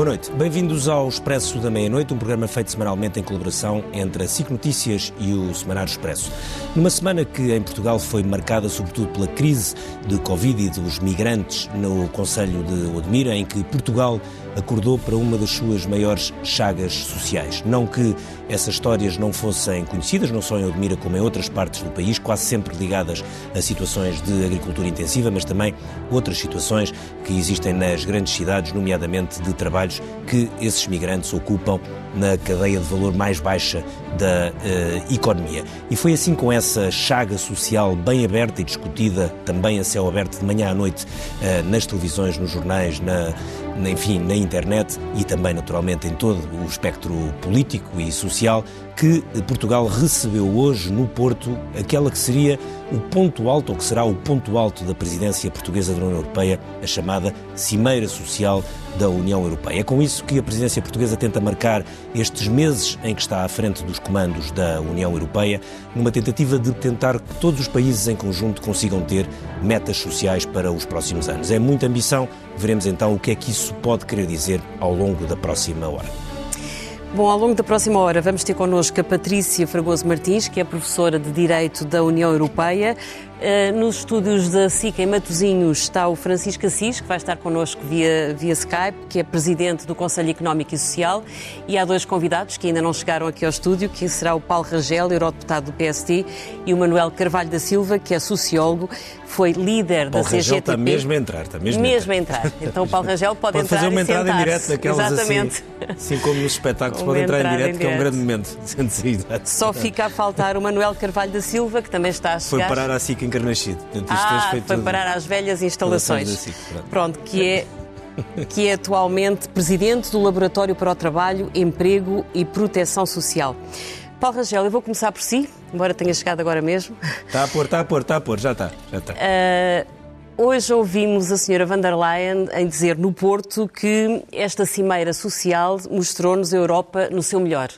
Boa noite. Bem-vindos ao Expresso da Meia-Noite, um programa feito semanalmente em colaboração entre a SIC Notícias e o Semanário Expresso. Numa semana que em Portugal foi marcada sobretudo pela crise de Covid e dos migrantes no Conselho de Odmira, em que Portugal acordou para uma das suas maiores chagas sociais. Não que essas histórias não fossem conhecidas, não só em Odmira como em outras partes do país, quase sempre ligadas a situações de agricultura intensiva, mas também outras situações que existem nas grandes cidades, nomeadamente de trabalhos que esses migrantes ocupam na cadeia de valor mais baixa da uh, economia. E foi assim com essa chaga social bem aberta e discutida também a céu aberto de manhã à noite uh, nas televisões, nos jornais, na, enfim, na internet e também, naturalmente, em todo o espectro político e social, que Portugal recebeu hoje no Porto aquela que seria o ponto alto, ou que será o ponto alto da presidência portuguesa da União Europeia, a chamada Cimeira Social da União Europeia. É com isso que a presidência portuguesa tenta marcar estes meses em que está à frente dos comandos da União Europeia, numa tentativa de tentar que todos os países em conjunto consigam ter metas sociais para os próximos anos. É muita ambição, veremos então o que é que isso pode querer dizer ao longo da próxima hora. Bom, ao longo da próxima hora vamos ter connosco a Patrícia Fragoso Martins, que é professora de Direito da União Europeia. Uh, nos estúdios da SICA em Matosinhos está o Francisco Assis, que vai estar connosco via, via Skype, que é presidente do Conselho Económico e Social. E há dois convidados que ainda não chegaram aqui ao estúdio, que será o Paulo Rangel, eurodeputado do PST, e o Manuel Carvalho da Silva, que é sociólogo, foi líder Paulo da CGTP. está mesmo a entrar, está mesmo, mesmo a entrar. entrar. Então o Paulo Rangel pode, pode entrar fazer uma entrada em direto daquelas assim, Exatamente. assim, assim como nos espetáculos, pode entrar em direto, que é um grande momento. Só fica a faltar o Manuel Carvalho da Silva, que também está a chegar. Foi parar a SIC encarnascido. Ah, foi, foi parar às velhas instalações. Pronto, que é que é atualmente presidente do Laboratório para o Trabalho, Emprego e Proteção Social. Paulo Rangel, eu vou começar por si, embora tenha chegado agora mesmo. Está a pôr, está a pôr, está a pôr, já está. Já está. Uh, Hoje ouvimos a senhora van der Leyen em dizer no Porto que esta cimeira social mostrou-nos a Europa no seu melhor.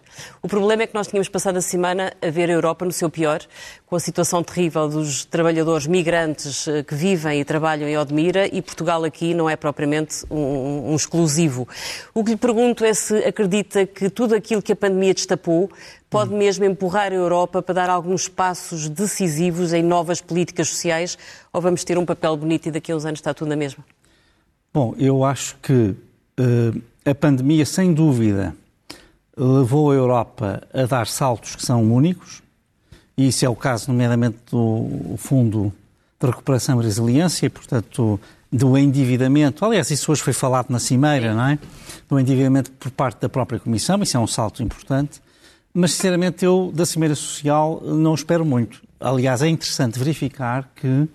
O problema é que nós tínhamos passado a semana a ver a Europa no seu pior, com a situação terrível dos trabalhadores migrantes eh, que vivem e trabalham em Odmira e Portugal aqui não é propriamente um, um exclusivo. O que lhe pergunto é se acredita que tudo aquilo que a pandemia destapou pode mesmo empurrar a Europa para dar alguns passos decisivos em novas políticas sociais ou vamos ter um papel bonito e daqui a uns anos está tudo na mesma? Bom, eu acho que uh, a pandemia, sem dúvida, levou a Europa a dar saltos que são únicos, e isso é o caso, nomeadamente, do Fundo de Recuperação e Resiliência, e, portanto, do endividamento. Aliás, isso hoje foi falado na Cimeira, não é? Do endividamento por parte da própria Comissão, isso é um salto importante. Mas, sinceramente, eu da Cimeira Social não espero muito. Aliás, é interessante verificar que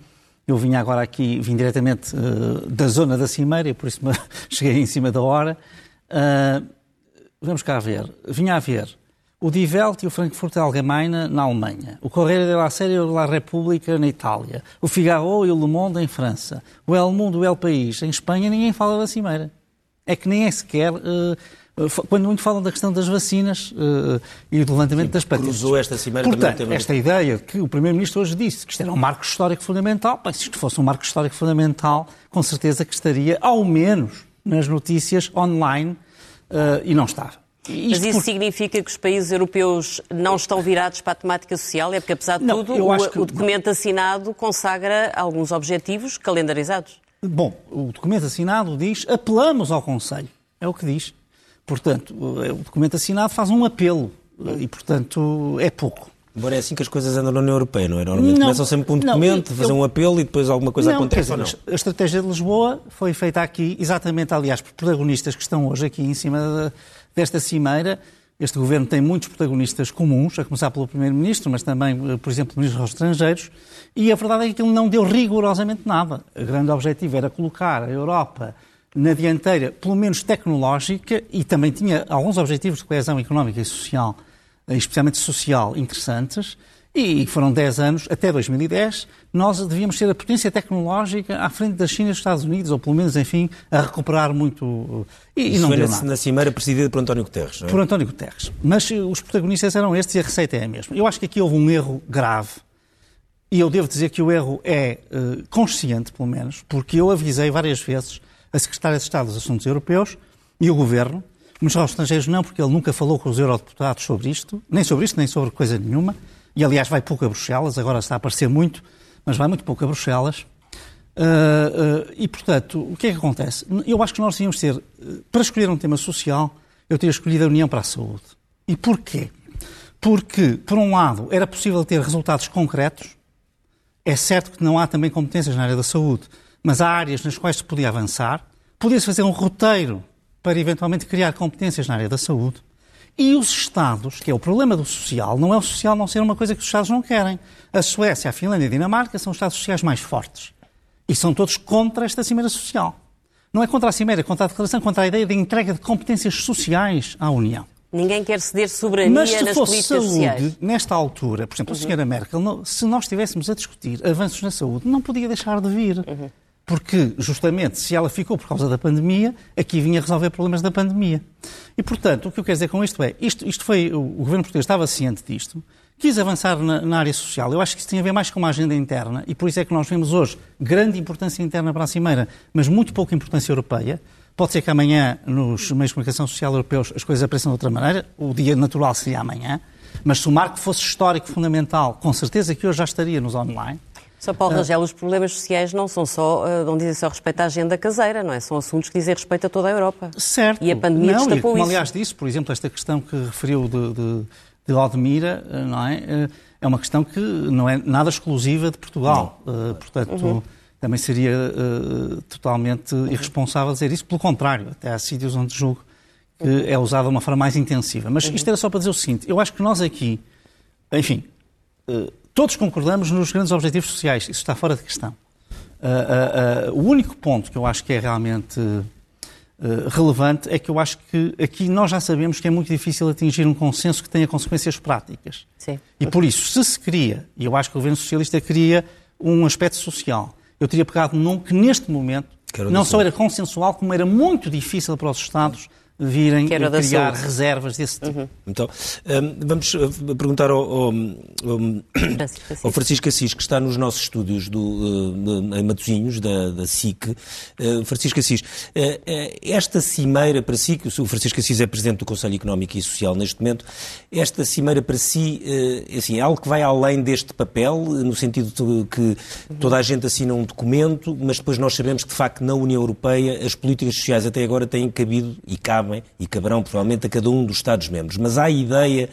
eu vim agora aqui, vim diretamente uh, da zona da Cimeira, e por isso cheguei em cima da hora. Uh, vamos cá ver. Vinha a ver o Die Welt e o Frankfurter Allgemeine na Alemanha, o Correio della Sera e la Repubblica na Itália, o Figaro e o Le Monde em França, o El Mundo e o El País em Espanha, ninguém fala da Cimeira. É que nem é sequer uh, quando muito falam da questão das vacinas uh, e do levantamento Sim, das patentes. Cruzou esta cimeira Portanto, esta ideia que o Primeiro-Ministro hoje disse, que isto era um marco histórico fundamental, bem, se isto fosse um marco histórico fundamental, com certeza que estaria, ao menos, nas notícias online, uh, e não está. Mas isso por... significa que os países europeus não estão virados para a temática social? É porque, apesar de não, tudo, o, que... o, documento assinado consagra alguns objetivos calendarizados. Bom, o documento assinado diz apelamos ao Conselho. É o que diz. Portanto, o documento assinado faz um apelo e, portanto, é pouco. Embora é assim que as coisas andam na União Europeia, não é? Normalmente não, começam sempre com um documento, não, fazer um apelo e depois alguma coisa não, acontece. Dizer, não? A estratégia de Lisboa foi feita aqui, exatamente, aliás, por protagonistas que estão hoje aqui em cima de, desta cimeira. Este governo tem muitos protagonistas comuns, a começar pelo Primeiro-Ministro, mas também, por exemplo, o Ministro dos Estrangeiros, e a verdade é que ele não deu rigorosamente nada. O grande objetivo era colocar a Europa na dianteira, pelo menos tecnológica, e também tinha alguns objetivos de coesão económica e social, eh, especialmente social, interessantes, e foram 10 anos, até 2010, nós devíamos ser a potência tecnológica à frente da China e dos Estados Unidos, ou pelo menos, enfim, a recuperar muito. Eh, e, e não foi na, na cimeira presidida por António Guterres, não é? Por António Guterres. Mas eh, os protagonistas eram estes e a receita é a mesma. Eu acho que aqui houve um erro grave. E eu devo dizer que o erro é consciente, pelo menos, porque eu avisei várias vezes a Secretária de Estado dos Assuntos Europeus e o Governo. O Ministro dos Estrangeiros não, porque ele nunca falou com os eurodeputados sobre isto, nem sobre isto, nem sobre coisa nenhuma. E, aliás, vai pouco a Bruxelas, agora está a aparecer muito, mas vai muito pouco a Bruxelas. Uh, uh, e, portanto, o que é que acontece? Eu acho que nós tínhamos ter, para escolher um tema social, eu teria escolhido a União para a Saúde. E porquê? Porque, por um lado, era possível ter resultados concretos. É certo que não há também competências na área da saúde, mas há áreas nas quais se podia avançar. Podia-se fazer um roteiro para eventualmente criar competências na área da saúde. E os Estados, que é o problema do social, não é o social não ser uma coisa que os Estados não querem. A Suécia, a Finlândia e a Dinamarca são os Estados sociais mais fortes. E são todos contra esta cimeira social. Não é contra a cimeira, é contra a declaração, contra a ideia de entrega de competências sociais à União. Ninguém quer ceder soberania Mas se nas fosse saúde, sociais. nesta altura, por exemplo, a senhora Merkel, se nós estivéssemos a discutir avanços na saúde, não podia deixar de vir. Porque, justamente, se ela ficou por causa da pandemia, aqui vinha resolver problemas da pandemia. E, portanto, o que eu quero dizer com isto é, isto, isto foi, o governo português estava ciente disto, quis avançar na, na área social. Eu acho que isso tem a ver mais com uma agenda interna, e por isso é que nós vemos hoje grande importância interna para a Cimeira, mas muito pouca importância europeia. Pode ser que amanhã, nos meios de comunicação social europeus, as coisas apareçam de outra maneira, o dia natural seria amanhã, mas se o marco fosse histórico fundamental, com certeza que hoje já estaria nos online. Só Paulo Rangel, os problemas sociais não são só, uh, não dizem só respeito à agenda caseira, não é? São assuntos que dizem respeito a toda a Europa. Certo. E a pandemia não, e destapou como, isso. aliás, disse, por exemplo, esta questão que referiu de, de, de Aldemira, eh, não é? É uma questão que não é nada exclusiva de Portugal. Eh, Portanto, Uhum. também seria eh, totalmente irresponsável dizer isso. Pelo contrário, até há sítios onde julgo que Uhum. é usada de uma forma mais intensiva. Mas isto era só para dizer o seguinte: eu acho que nós aqui, enfim, eh, todos concordamos nos grandes objetivos sociais, isso está fora de questão. Ah, ah, ah, o único ponto que eu acho que é realmente relevante é que eu acho que aqui nós já sabemos que é muito difícil atingir um consenso que tenha consequências práticas. Sim. E por isso, se se queria, e eu acho que o governo socialista queria um aspecto social, eu teria pegado num que neste momento Que era o não da só era consensual, como era muito difícil para os Estados virem criar saúde. Uhum. reservas desse tipo. Então, hum, vamos uh, perguntar ao, ao, ao- Francisco Assis. ao Francisco Assis, que está nos nossos estúdios do, uh, de- em Matosinhos, da, da SIC. Uh, Francisco Assis, uh, uh, esta cimeira para si, que o Francisco Assis é Presidente do Conselho Económico e Social neste momento, esta cimeira para si uh, assim, é algo que vai além deste papel, no sentido de que toda a gente assina um documento, mas depois nós sabemos que, de facto, na União Europeia as políticas sociais até agora têm cabido e cabem e caberão provavelmente a cada um dos Estados-membros. Mas há a ideia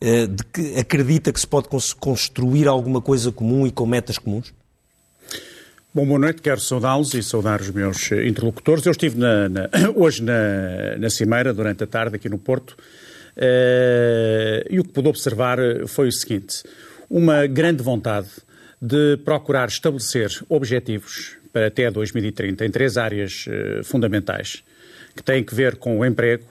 eh, de que acredita que se pode cons- construir alguma coisa comum e com metas comuns? Bom, boa noite, quero saudá-los e saudar os meus eh, interlocutores. Eu estive na- na- hoje na, na Cimeira, durante a tarde, aqui no Porto, eh, e o que pude observar foi o seguinte: uma grande vontade de procurar estabelecer objetivos para até 2030 em três áreas eh, fundamentais, que têm que ver com o emprego,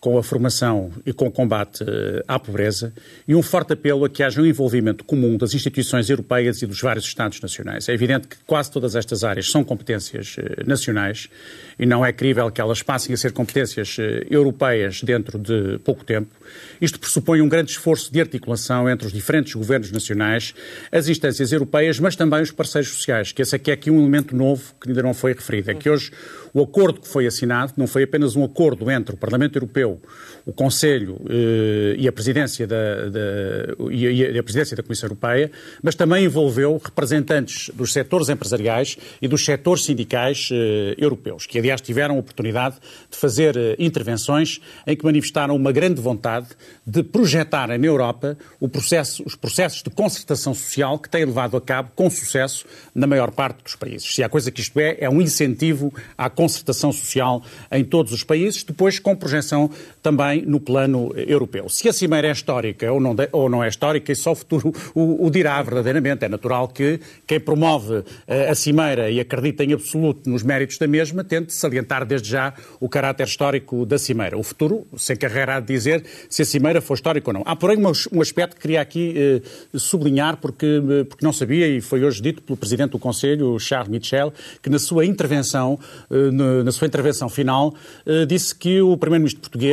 com a formação e com o combate eh, à pobreza e um forte apelo a que haja um envolvimento comum das instituições europeias e dos vários Estados nacionais. É evidente que quase todas estas áreas são competências eh, nacionais e não é crível que elas passem a ser competências eh, europeias dentro de pouco tempo. Isto pressupõe um grande esforço de articulação entre os diferentes governos nacionais, as instâncias europeias, mas também os parceiros sociais, que esse aqui é aqui um elemento novo que ainda não foi referido. É que hoje o acordo que foi assinado não foi apenas um acordo entre o Parlamento Europeu, o Conselho eh, e, a presidência da, da- e a- a presidência da Comissão Europeia, mas também envolveu representantes dos setores empresariais e dos setores sindicais eh, europeus, que aliás tiveram a oportunidade de fazer eh, intervenções em que manifestaram uma grande vontade de projetarem na Europa processo- os processos de concertação social que têm levado a cabo com sucesso na maior parte dos países. Se há coisa que isto é, é um incentivo à concertação social em todos os países, depois com projeção também no plano europeu. Se a Cimeira é histórica ou não, de- ou não é histórica, isso só o futuro o, o dirá verdadeiramente. É natural que quem promove eh, a Cimeira e acredita em absoluto nos méritos da mesma tente salientar desde já o caráter histórico da Cimeira. O futuro, sem carreira de dizer se a Cimeira foi histórica ou não. Há, porém, um- aspecto que queria aqui eh, sublinhar, porque, eh, porque não sabia, e foi hoje dito pelo Presidente do Conselho, Charles Michel, que na sua intervenção, na sua intervenção final, disse que o Primeiro-Ministro português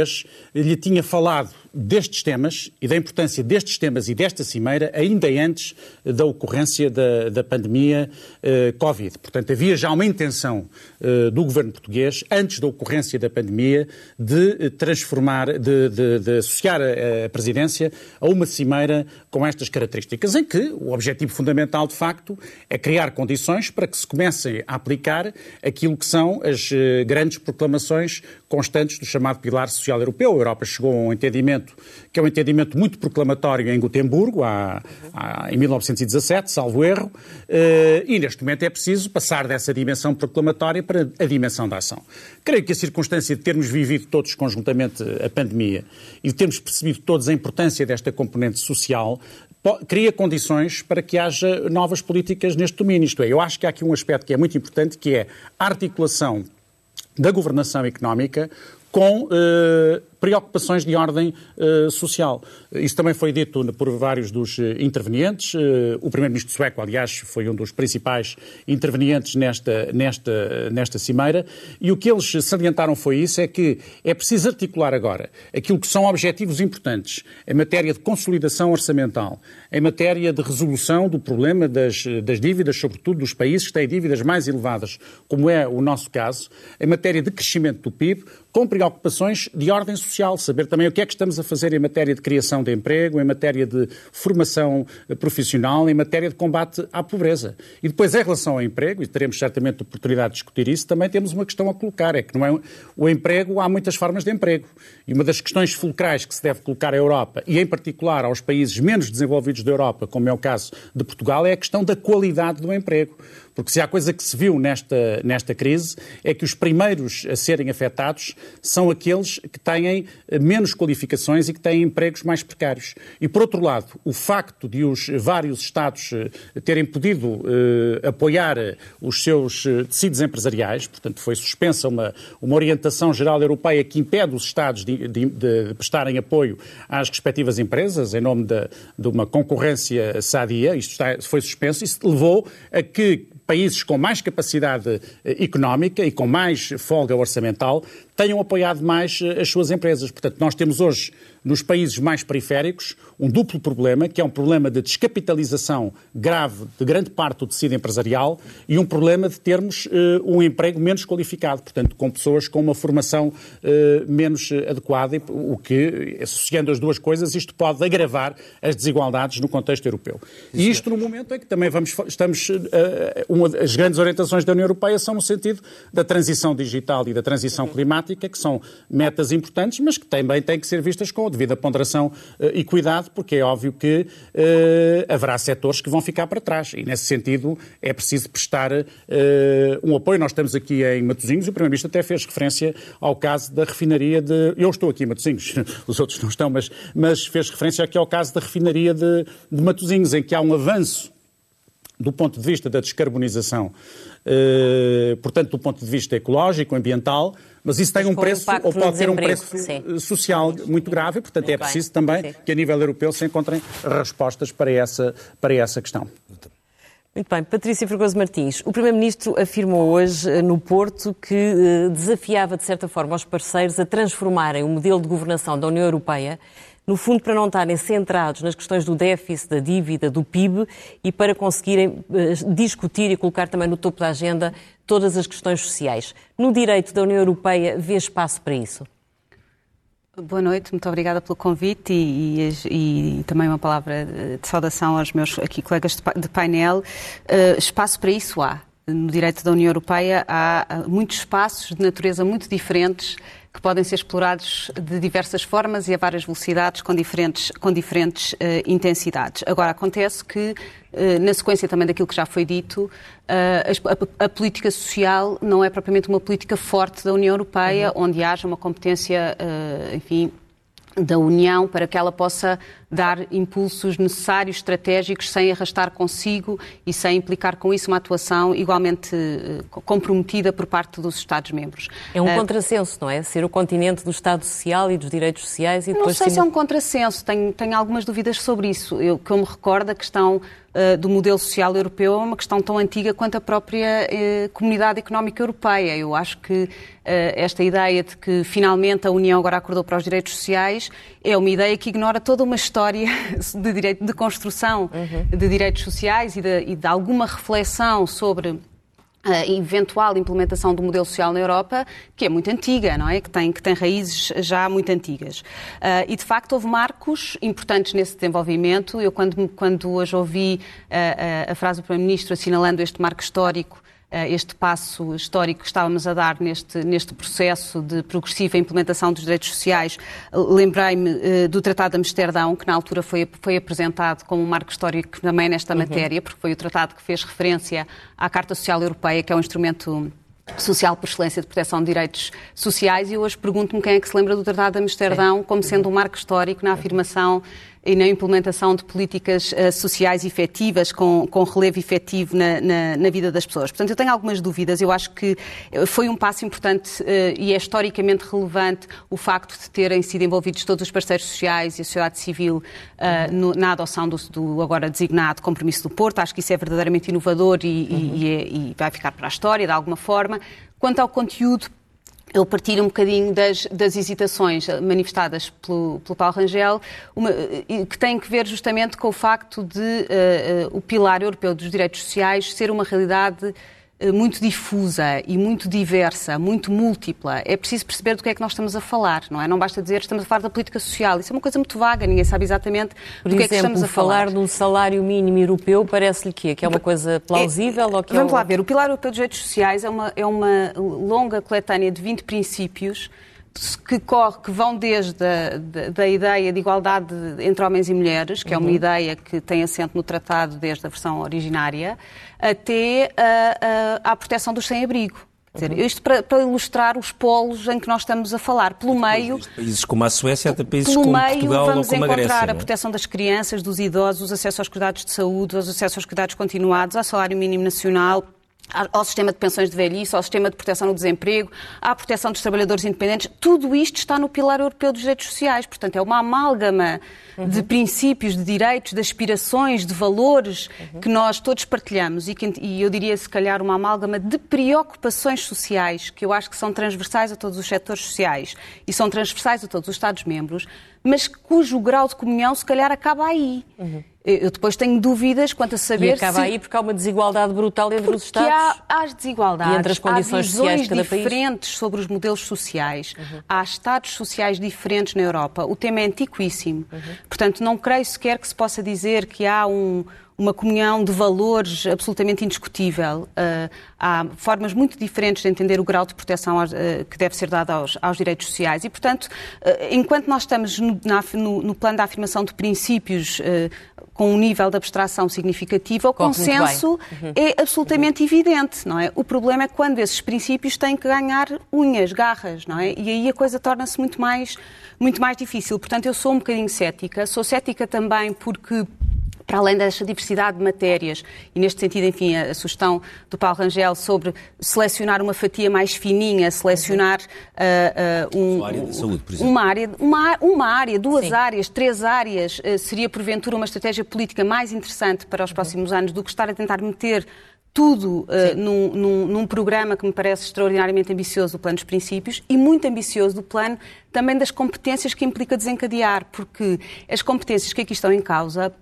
lhe tinha falado destes temas e da importância destes temas e desta cimeira ainda antes da ocorrência da, da pandemia eh, Covid. Portanto, havia já uma intenção eh, do governo português, antes da ocorrência da pandemia, de eh, transformar, de, de, de associar a, a, presidência a uma cimeira com estas características, em que o objetivo fundamental, de facto, é criar condições para que se comecem a aplicar aquilo que são as eh, grandes proclamações constantes do chamado pilar social europeu. A Europa chegou a um entendimento que é um entendimento muito proclamatório em Gotemburgo, há, há, em 1917, salvo erro, eh, e neste momento é preciso passar dessa dimensão proclamatória para a dimensão da ação. Creio que a circunstância de termos vivido todos conjuntamente a pandemia e de termos percebido todos a importância desta componente social cria condições para que haja novas políticas neste domínio. Isto é, eu acho que há aqui um aspecto que é muito importante, que é a articulação da governação económica com eh, preocupações de ordem uh, social. Isso também foi dito por vários dos uh, intervenientes. Uh, o primeiro-ministro sueco, aliás, foi um dos principais intervenientes nesta, nesta, nesta cimeira. E o que eles salientaram foi isso, é que é preciso articular agora aquilo que são objetivos importantes em matéria de consolidação orçamental, em matéria de resolução do problema das, das dívidas, sobretudo dos países que têm dívidas mais elevadas, como é o nosso caso, em matéria de crescimento do PIB, com preocupações de ordem social social, saber também o que é que estamos a fazer em matéria de criação de emprego, em matéria de formação eh, profissional, em matéria de combate à pobreza. E depois, em relação ao emprego, e teremos certamente oportunidade de discutir isso, também temos uma questão a colocar, é que não é o emprego, há muitas formas de emprego. E uma das questões fulcrais que se deve colocar à Europa, e em particular aos países menos desenvolvidos da Europa, como é o caso de Portugal, é a questão da qualidade do emprego. Porque se há coisa que se viu nesta, nesta crise é que os primeiros a serem afetados são aqueles que têm eh, menos qualificações e que têm empregos mais precários. E, por outro lado, o facto de os vários Estados eh, terem podido eh, apoiar os seus tecidos empresariais, portanto, foi suspensa uma, uma orientação geral europeia que impede os Estados de, de, de prestarem apoio às respectivas empresas em nome de, de uma concorrência sadia, isto está, foi suspenso, isso levou a que países com mais capacidade eh, económica e com mais folga orçamental tenham apoiado mais eh, as suas empresas. Portanto, nós temos hoje nos países mais periféricos um duplo problema, que é um problema de descapitalização grave de grande parte do tecido empresarial e um problema de termos uh, um emprego menos qualificado, portanto, com pessoas com uma formação uh, menos adequada, o que, associando as duas coisas, isto pode agravar as desigualdades no contexto europeu. E isto no momento em que também vamos, estamos, uma das grandes orientações da União Europeia são no sentido da transição digital e da transição climática, que são metas importantes, mas que também têm que ser vistas com devida ponderação uh, e cuidado, porque é óbvio que uh, haverá setores que vão ficar para trás. E, nesse sentido, é preciso prestar uh, um apoio. Nós estamos aqui em Matosinhos, o Primeiro-Ministro até fez referência ao caso da refinaria de. Eu estou aqui em Matosinhos, os outros não estão, mas, mas fez referência aqui ao caso da refinaria de, de Matosinhos, em que há um avanço do ponto de vista da descarbonização, portanto, do ponto de vista ecológico, ambiental, mas isso tem um preço, ou pode ter um preço sim. social muito grave, portanto muito é preciso bem. também sim. que a nível europeu se encontrem respostas para essa, para essa questão. Muito bem. Patrícia Fregoso Martins, o Primeiro-Ministro afirmou hoje eh, no Porto que eh, desafiava, de certa forma, os parceiros a transformarem o modelo de governação da União Europeia no fundo para não estarem centrados nas questões do déficit, da dívida, do PIB e para conseguirem eh, discutir e colocar também no topo da agenda todas as questões sociais. No direito da União Europeia, vê espaço para isso? Boa noite, muito obrigada pelo convite e, e, e, também uma palavra de saudação aos meus aqui colegas de painel. Uh, espaço para isso há. No direito da União Europeia há muitos espaços de natureza muito diferentes que podem ser explorados de diversas formas e a várias velocidades, com diferentes, com diferentes uh, intensidades. Agora, acontece que, uh, na sequência também daquilo que já foi dito, uh, a, a, política social não é propriamente uma política forte da União Europeia, uhum. onde haja uma competência, enfim, da União para que ela possa dar impulsos necessários, estratégicos, sem arrastar consigo e sem implicar com isso uma atuação igualmente uh, comprometida por parte dos Estados-membros. É um uh, contrassenso, não é? Ser o continente do Estado Social e dos direitos sociais e depois... Não sei se é um contrassenso, tenho, tenho algumas dúvidas sobre isso. Eu, que eu me recordo, a questão do modelo social europeu é uma questão tão antiga quanto a própria Comunidade Económica Europeia. Eu acho que esta ideia de que finalmente a União agora acordou para os direitos sociais é uma ideia que ignora toda uma história de, direito, de construção uhum. de direitos sociais e de, e de alguma reflexão sobre eventual implementação do modelo social na Europa, que é muito antiga, não é? Que tem, que tem raízes já muito antigas. Uh, e, de facto, houve marcos importantes nesse desenvolvimento. Eu, quando, quando hoje ouvi uh, a frase do Primeiro-Ministro assinalando este marco histórico este passo histórico que estávamos a dar neste, neste processo de progressiva implementação dos direitos sociais, lembrei-me uh, do Tratado de Amsterdão, que na altura foi, foi apresentado como um marco histórico também nesta uhum. matéria, porque foi o tratado que fez referência à Carta Social Europeia, que é um instrumento social por excelência de proteção de direitos sociais e hoje pergunto-me quem é que se lembra do Tratado de Amsterdão como sendo um marco histórico na afirmação e na implementação de políticas uh, sociais efetivas, com, com relevo efetivo na, na, na, vida das pessoas. Portanto, eu tenho algumas dúvidas. Eu acho que eh, foi um passo importante uh, e é historicamente relevante o facto de terem sido envolvidos todos os parceiros sociais e a sociedade civil uh, no, na adoção do, do, agora designado compromisso do Porto. Acho que isso é verdadeiramente inovador e, uhum. e, e, é, e vai ficar para a história, de alguma forma. Quanto ao conteúdo, eu partilho um bocadinho das, das hesitações manifestadas pelo, pelo Paulo Rangel, uma, que têm que ver justamente com o facto de uh, uh, o pilar europeu dos direitos sociais ser uma realidade eh, muito difusa e muito diversa, muito múltipla. É preciso perceber do que é que nós estamos a falar, não é? Não basta dizer estamos a falar da política social. Isso é uma coisa muito vaga, ninguém sabe exatamente Por do que exemplo, é que estamos a falar. falar de um salário mínimo europeu parece-lhe que é? Que é uma coisa plausível é, ou que Vamos é lá ver. O Pilar Europeu dos Direitos Sociais é uma, é uma longa coletânea de 20 princípios que, corre, que vão desde a da, da ideia de igualdade entre homens e mulheres, que uhum. é uma uhum. ideia que tem assento no tratado desde a versão originária, até a, a, à proteção dos sem-abrigo. Uhum. Isto para, para, ilustrar os polos em que nós estamos a falar. Pelo meio. Países como a Suécia, até países como meio, Portugal vamos ou como a Grécia. encontrar a é? proteção das crianças, dos idosos, o acesso aos cuidados de saúde, o acesso aos cuidados continuados, ao salário mínimo nacional, ao sistema de pensões de velhice, ao sistema de proteção no desemprego, à proteção dos trabalhadores independentes. Tudo isto está no pilar europeu dos direitos sociais. Portanto, é uma amálgama uhum. de princípios, de direitos, de aspirações, de valores uhum. que nós todos partilhamos e, que, e eu diria, se calhar, uma amálgama de preocupações sociais que eu acho que são transversais a todos os setores sociais e são transversais a todos os Estados-membros, mas cujo grau de comunhão, se calhar, acaba aí. Uhum. Eu depois tenho dúvidas quanto a saber e acaba se... aí porque há uma desigualdade brutal entre porque os Estados. Há, há as desigualdades, e entre as condições há sociais cada diferentes país. sobre os modelos sociais, uhum. há Estados sociais diferentes na Europa. O tema é antiquíssimo. Uhum. Portanto, não creio sequer que se possa dizer que há um, uma comunhão de valores absolutamente indiscutível. Uh, há formas muito diferentes de entender o grau de proteção aos, uh, que deve ser dado aos, aos direitos sociais. E, portanto, uh, enquanto nós estamos no, na, no, no, plano da afirmação de princípios com um nível de abstração significativo, o Corre consenso uhum. é absolutamente uhum. evidente, não é? O problema é quando esses princípios têm que ganhar unhas, garras, não é? E aí a coisa torna-se muito mais, muito mais difícil. Portanto, eu sou um bocadinho cética. Sou cética também porque para além desta diversidade de matérias, e neste sentido, enfim, a, sugestão do Paulo Rangel sobre selecionar uma fatia mais fininha, selecionar uh, uh, um, uma área de saúde, por exemplo. Uma área, uma, uma área duas Sim. áreas, três áreas, uh, seria porventura uma estratégia política mais interessante para os próximos anos do que estar a tentar meter tudo uh, num, num, num, programa que me parece extraordinariamente ambicioso, o plano dos princípios, e muito ambicioso do plano também das competências que implica desencadear, porque as competências que aqui estão em causa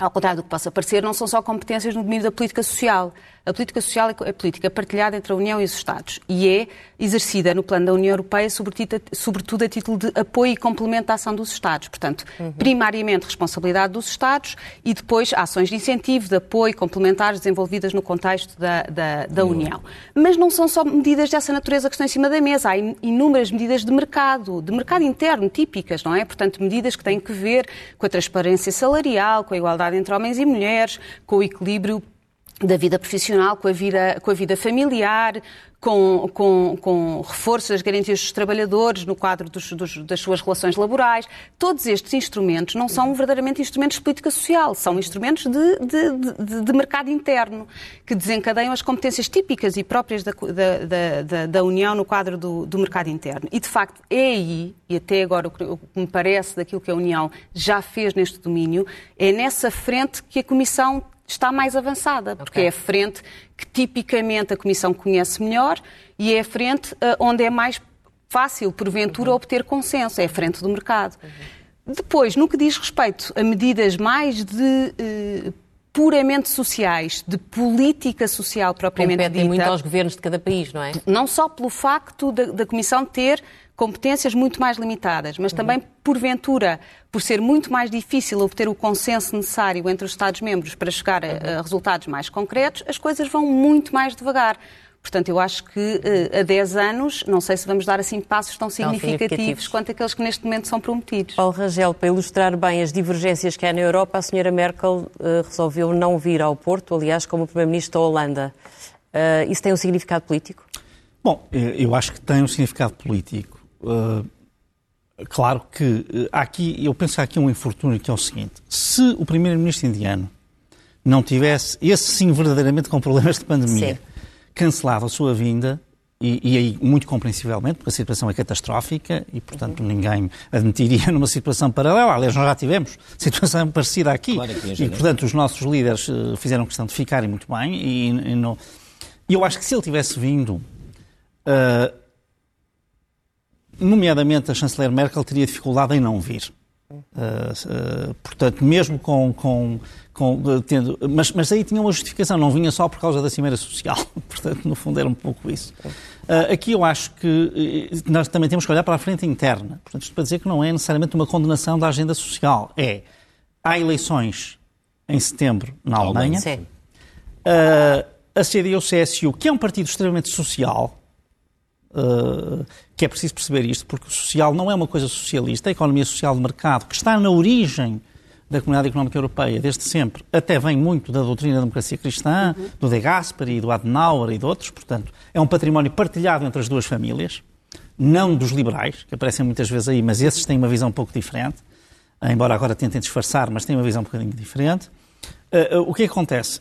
ao contrário do que possa parecer, não são só competências no domínio da política social. A política social é política partilhada entre a União e os Estados e é exercida no plano da União Europeia, sobretudo a título de apoio e complemento à ação dos Estados. Portanto, uhum. primariamente responsabilidade dos Estados e depois ações de incentivo, de apoio complementares desenvolvidas no contexto da, da, da uhum. União. Mas não são só medidas dessa natureza que estão em cima da mesa. Há inúmeras medidas de mercado, de mercado interno, típicas, não é? Portanto, medidas que têm que ver com a transparência salarial, com a igualdade entre homens e mulheres, com o equilíbrio da vida profissional com a vida, com a vida familiar, com, com, com reforço das garantias dos trabalhadores no quadro dos, dos, das suas relações laborais. Todos estes instrumentos não são verdadeiramente instrumentos de política social, são instrumentos de, de, de, de mercado interno, que desencadeiam as competências típicas e próprias da, da, da, da União no quadro do, do, mercado interno. E, de facto, é aí, e até agora o que me parece daquilo que a União já fez neste domínio, é nessa frente que a Comissão está mais avançada, porque okay. é a frente que tipicamente a Comissão conhece melhor e é a frente uh, onde é mais fácil, porventura, uhum. obter consenso, é a frente do mercado. Uhum. Depois, no que diz respeito a medidas mais de uh, puramente sociais, de política social propriamente Competem dita. muito aos governos de cada país, não é? Não só pelo facto da, da Comissão ter competências muito mais limitadas, mas também, porventura, por ser muito mais difícil obter o consenso necessário entre os Estados-membros para chegar a, a resultados mais concretos, as coisas vão muito mais devagar. Portanto, eu acho que uh, a 10 anos, não sei se vamos dar assim passos tão significativos, significativos, quanto aqueles que neste momento são prometidos. Paulo Rangel, para ilustrar bem as divergências que há na Europa, a senhora Merkel uh, resolveu não vir ao Porto, aliás, como Primeiro-Ministro da Holanda. Uh, isso tem um significado político? Bom, eu acho que tem um significado político. Claro que há aqui, eu penso que há aqui um infortúnio que é o seguinte: se o Primeiro-Ministro indiano não tivesse, esse sim verdadeiramente com problemas de pandemia, sim cancelava a sua vinda, e, e, aí, muito compreensivelmente, porque a situação é catastrófica e, portanto, uhum. ninguém admitiria numa situação paralela. Aliás, nós já tivemos situação parecida aqui. Claro e, portanto, os nossos líderes uh, fizeram questão de ficarem muito bem. E, e não... eu acho que se ele tivesse vindo, uh, nomeadamente a chanceler Merkel teria dificuldade em não vir. Uh, portanto, mesmo com, com, com tendo, mas, mas aí tinha uma justificação, não vinha só por causa da cimeira social. portanto, no fundo era um pouco isso. Uh, aqui eu acho que nós também temos que olhar para a frente interna. Portanto, isto para dizer que não é necessariamente uma condenação da agenda social. É, há eleições em setembro na Alemanha. Sim. Uh, a CDU-CSU, que é um partido extremamente social, Uh, que é preciso perceber isto, porque o social não é uma coisa socialista, a economia social de mercado, que está na origem da Comunidade Económica Europeia desde sempre, até vem muito da doutrina da democracia cristã, uhum. do De Gasperi, do Adenauer e de outros, portanto, é um património partilhado entre as duas famílias, não dos liberais, que aparecem muitas vezes aí, mas esses têm uma visão um pouco diferente, embora agora tentem disfarçar, mas têm uma visão um bocadinho diferente. Uh, uh, o que acontece?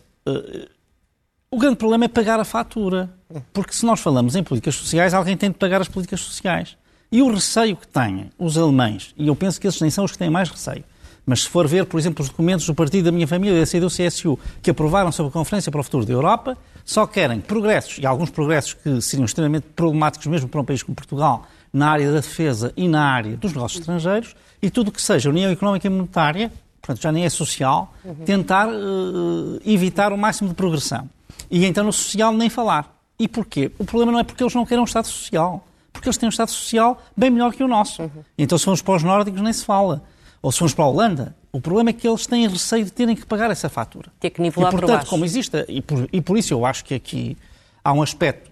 O grande problema é pagar a fatura. Porque se nós falamos em políticas sociais, alguém tem de pagar as políticas sociais. E o receio que têm os alemães, e eu penso que esses nem são os que têm mais receio, mas se for ver, por exemplo, os documentos do partido da minha família, da CDU-CSU, que aprovaram sobre a Conferência para o Futuro da Europa, só querem progressos, e alguns progressos que seriam extremamente problemáticos mesmo para um país como Portugal, na área da defesa e na área dos negócios estrangeiros, e tudo o que seja União Económica e Monetária, portanto já nem é social, tentar uh, evitar o máximo de progressão. E então no social nem falar. E porquê? O problema não é porque eles não querem um Estado social. Porque eles têm um Estado social bem melhor que o nosso. Uhum. Então se formos para os nórdicos nem se fala. Ou se formos para a Holanda, o problema é que eles têm receio de terem que pagar essa fatura. Ter que nivelar e, portanto, por como existe, e por, e por isso eu acho que aqui há um aspecto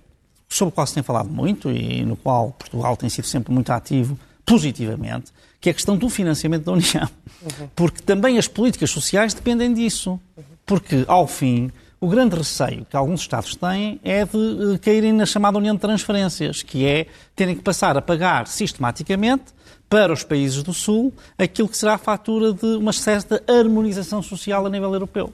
sobre o qual se tem falado muito e no qual Portugal tem sido sempre muito ativo, positivamente, que é a questão do financiamento da União. Uhum. Porque também as políticas sociais dependem disso. Porque, ao fim, o grande receio que alguns Estados têm é de caírem na chamada União de Transferências, que é terem que passar a pagar sistematicamente para os países do Sul aquilo que será a fatura de uma certa harmonização social a nível europeu.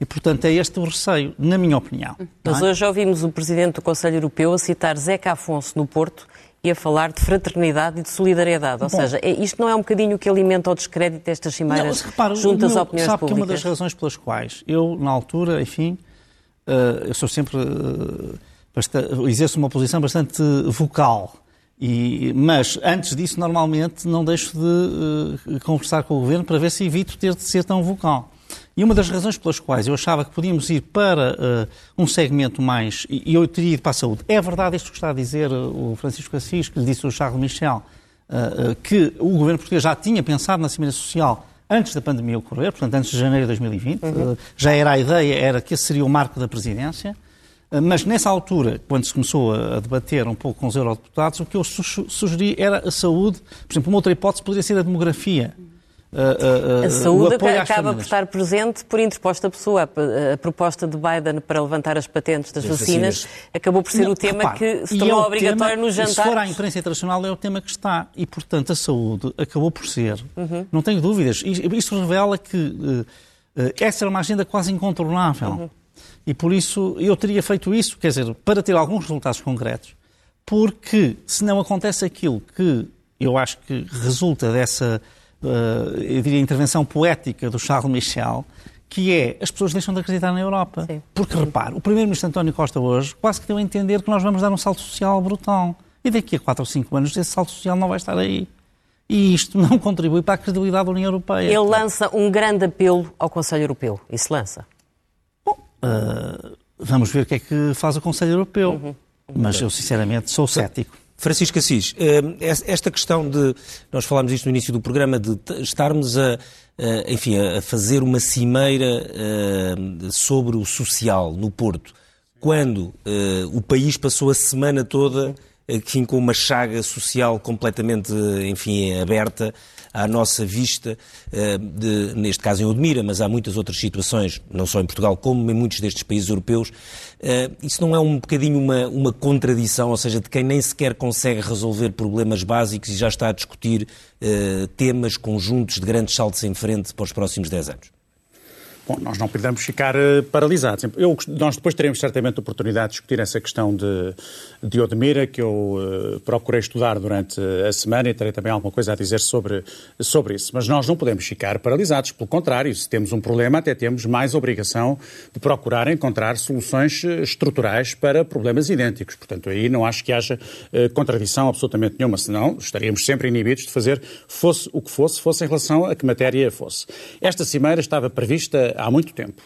E, portanto, é este o receio, na minha opinião. Mas é? hoje ouvimos o Presidente do Conselho Europeu a citar Zeca Afonso no Porto e a falar de fraternidade e de solidariedade. Ou Bom, seja, é, isto não é um bocadinho o que alimenta o descrédito destas cimeiras não, repara, juntas às opiniões sabe públicas? que uma das razões pelas quais eu, na altura, enfim, uh, eu sou sempre... Uh, exerço uma posição bastante vocal. E, mas, antes disso, normalmente, não deixo de uh, conversar com o Governo para ver se evito ter de ser tão vocal. E uma das razões pelas quais eu achava que podíamos ir para uh, um segmento mais. E eu teria ido para a saúde. É verdade isto que está a dizer uh, o Francisco Assis, que lhe disse o Charles Michel, uh, que o governo português já tinha pensado na Cimeira Social antes da pandemia ocorrer, portanto, antes de janeiro de 2020. Uhum. já era a ideia, era que esse seria o marco da presidência. Mas nessa altura, quando se começou a debater um pouco com os eurodeputados, o que eu sugeri era a saúde. Por exemplo, uma outra hipótese poderia ser a demografia. A, a, a saúde acaba por estar presente por interposta pessoa. A, proposta de Biden para levantar as patentes das vacinas, vacinas, acabou por ser não, o tema repare, que se tornou é obrigatório tema, nos jantares. Se for à imprensa internacional, é o tema que está. E, portanto, a saúde acabou por ser. Uhum. Não tenho dúvidas. Isto revela que uh, essa era uma agenda quase incontornável. Uhum. E, por isso, eu teria feito isso, quer dizer, para ter alguns resultados concretos. Porque, se não acontece aquilo que eu acho que resulta dessa uh, eu diria, intervenção poética do Charles Michel, que é as pessoas deixam de acreditar na Europa. Sim. Porque, repare, o Primeiro-Ministro António Costa hoje quase que deu a entender que nós vamos dar um salto social brutal. E daqui a 4 ou 5 anos esse salto social não vai estar aí. E isto não contribui para a credibilidade da União Europeia. Ele lança um grande apelo ao Conselho Europeu. Isso lança. Bom, uh, vamos ver o que é que faz o Conselho Europeu. Uhum. Mas eu, sinceramente, sou cético. Francisco Assis, eh, esta questão de, nós falámos isto no início do programa, de estarmos a, enfim, a fazer uma cimeira eh, sobre o social no Porto, quando eh, o país passou a semana toda enfim, com uma chaga social completamente, enfim, aberta à nossa vista, eh, de, neste caso em Odmira, mas há muitas outras situações, não só em Portugal, como em muitos destes países europeus. Eh, isso não é um bocadinho uma, uma contradição, ou seja, de quem nem sequer consegue resolver problemas básicos e já está a discutir temas conjuntos de grandes saltos em frente para os próximos 10 anos? Bom, nós não podemos ficar uh, paralisados. Eu, nós depois teremos certamente oportunidade de discutir essa questão de, de Odmira, que eu uh, procurei estudar durante a semana e terei também alguma coisa a dizer sobre, sobre isso. Mas nós não podemos ficar paralisados. Pelo contrário, se temos um problema, até temos mais obrigação de procurar encontrar soluções eh, estruturais para problemas idênticos. Portanto, aí não acho que haja uh, contradição absolutamente nenhuma, senão estaríamos sempre inibidos de fazer fosse o que fosse, fosse em relação a que matéria fosse. Esta cimeira estava prevista há muito tempo.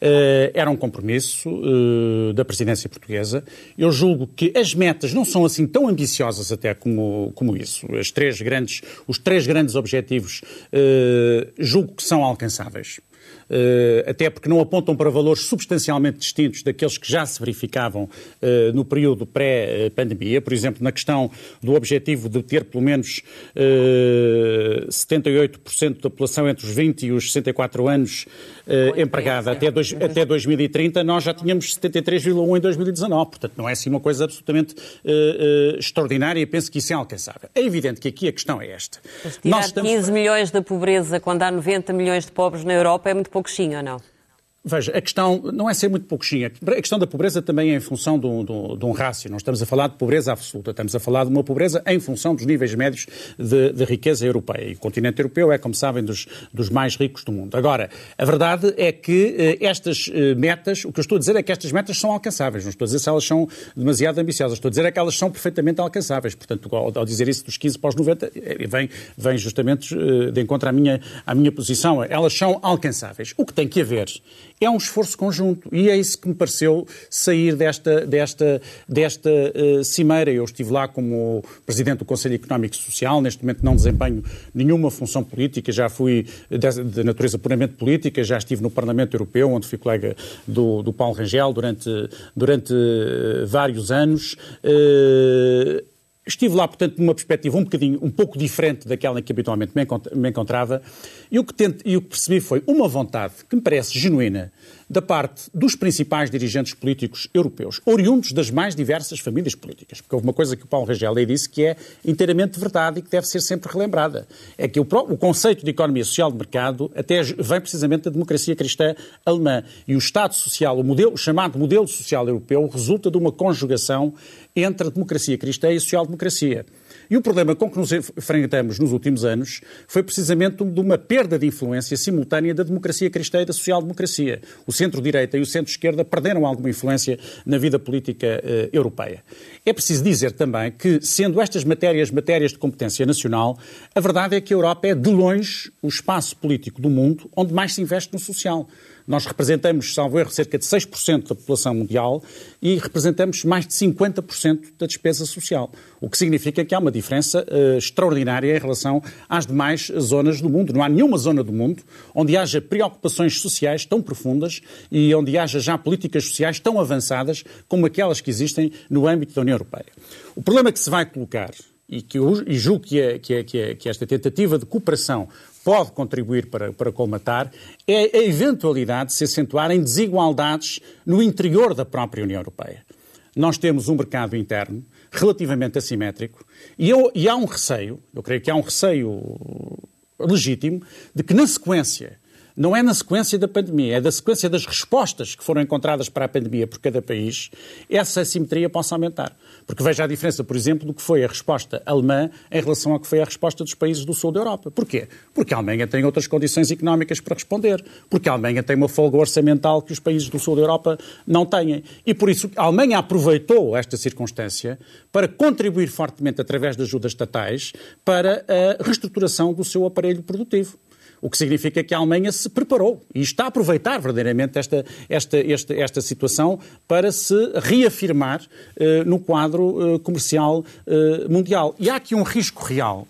Uh, era um compromisso uh, da presidência portuguesa. Eu julgo que as metas não são assim tão ambiciosas até como, como isso. As três grandes, os três grandes objetivos uh, julgo que são alcançáveis. Eh, até porque não apontam para valores substancialmente distintos daqueles que já se verificavam eh, no período pré-pandemia. Por exemplo, na questão do objetivo de ter pelo menos 78% eh, da população entre os 20 e os 64 anos empregada até, dois, até 2030, nós já tínhamos 73,1 em 2019. Portanto, não é assim uma coisa absolutamente extraordinária e penso que isso é alcançável. É evidente que aqui a questão é esta. Mas tirar estamos... 15 milhões da pobreza quando há 90 milhões de pobres na Europa é muito pouquinho ou não? Veja, a questão não é ser muito pouquinho. A questão da pobreza também é em função de um, de um rácio. Não estamos a falar de pobreza absoluta, estamos a falar de uma pobreza em função dos níveis médios de, de riqueza europeia. E o continente europeu é, como sabem, dos, dos, mais ricos do mundo. Agora, a verdade é que eh, estas eh, metas, o que eu estou a dizer é que estas metas são alcançáveis. Não estou a dizer se elas são demasiado ambiciosas. Estou a dizer é que elas são perfeitamente alcançáveis. Portanto, ao, ao dizer isso dos 15 para os 90, eh, vem, vem justamente eh, de encontro à minha, à minha posição. Elas são alcançáveis. O que tem que haver é um esforço conjunto. E é isso que me pareceu sair desta, desta, desta uh, cimeira. Eu estive lá como Presidente do Conselho Económico e Social, neste momento não desempenho nenhuma função política, já fui de, de natureza puramente política, já estive no Parlamento Europeu, onde fui colega do, do Paulo Rangel durante, durante uh, vários anos. Uh, Estive lá, portanto, numa perspectiva um bocadinho, um pouco diferente daquela em que habitualmente me encontrava, e o que, tento, e o que percebi foi uma vontade que me parece genuína da parte dos principais dirigentes políticos europeus, oriundos das mais diversas famílias políticas. Porque houve uma coisa que o Paulo Rangel aí disse que é inteiramente verdade e que deve ser sempre relembrada. É que o, o conceito de economia social de mercado até vem precisamente da democracia cristã alemã. E o Estado social, o, modelo, o chamado modelo social europeu, resulta de uma conjugação entre a democracia cristã e a social-democracia. E o problema com que nos enfrentamos nos últimos anos foi precisamente de uma perda de influência simultânea da democracia cristã e da social-democracia. O centro-direita e o centro-esquerda perderam alguma influência na vida política uh, europeia. É preciso dizer também que, sendo estas matérias matérias de competência nacional, a verdade é que a Europa é, de longe, o espaço político do mundo onde mais se investe no social. Nós representamos, salvo erro, cerca de 6% da população mundial e representamos mais de 50% da despesa social, o que significa que há uma diferença uh, extraordinária em relação às demais zonas do mundo. Não há nenhuma zona do mundo onde haja preocupações sociais tão profundas e onde haja já políticas sociais tão avançadas como aquelas que existem no âmbito da União Europeia. O problema que se vai colocar e que eu e julgo que, é, que, é, que, é, que esta tentativa de cooperação pode contribuir para, para colmatar é a eventualidade de se acentuar em desigualdades no interior da própria União Europeia. Nós temos um mercado interno relativamente assimétrico e, eu, e há um receio, eu creio que há um receio legítimo, de que na sequência não é na sequência da pandemia, é da sequência das respostas que foram encontradas para a pandemia por cada país, essa assimetria possa aumentar. Porque veja a diferença, por exemplo, do que foi a resposta alemã em relação ao que foi a resposta dos países do sul da Europa. Porquê? Porque a Alemanha tem outras condições económicas para responder. Porque a Alemanha tem uma folga orçamental que os países do sul da Europa não têm. E por isso a Alemanha aproveitou esta circunstância para contribuir fortemente através de ajudas estatais para a reestruturação do seu aparelho produtivo. O que significa que a Alemanha se preparou e está a aproveitar verdadeiramente esta, esta, esta, esta situação para se reafirmar uh, no quadro uh, comercial uh, mundial. E há aqui um risco real.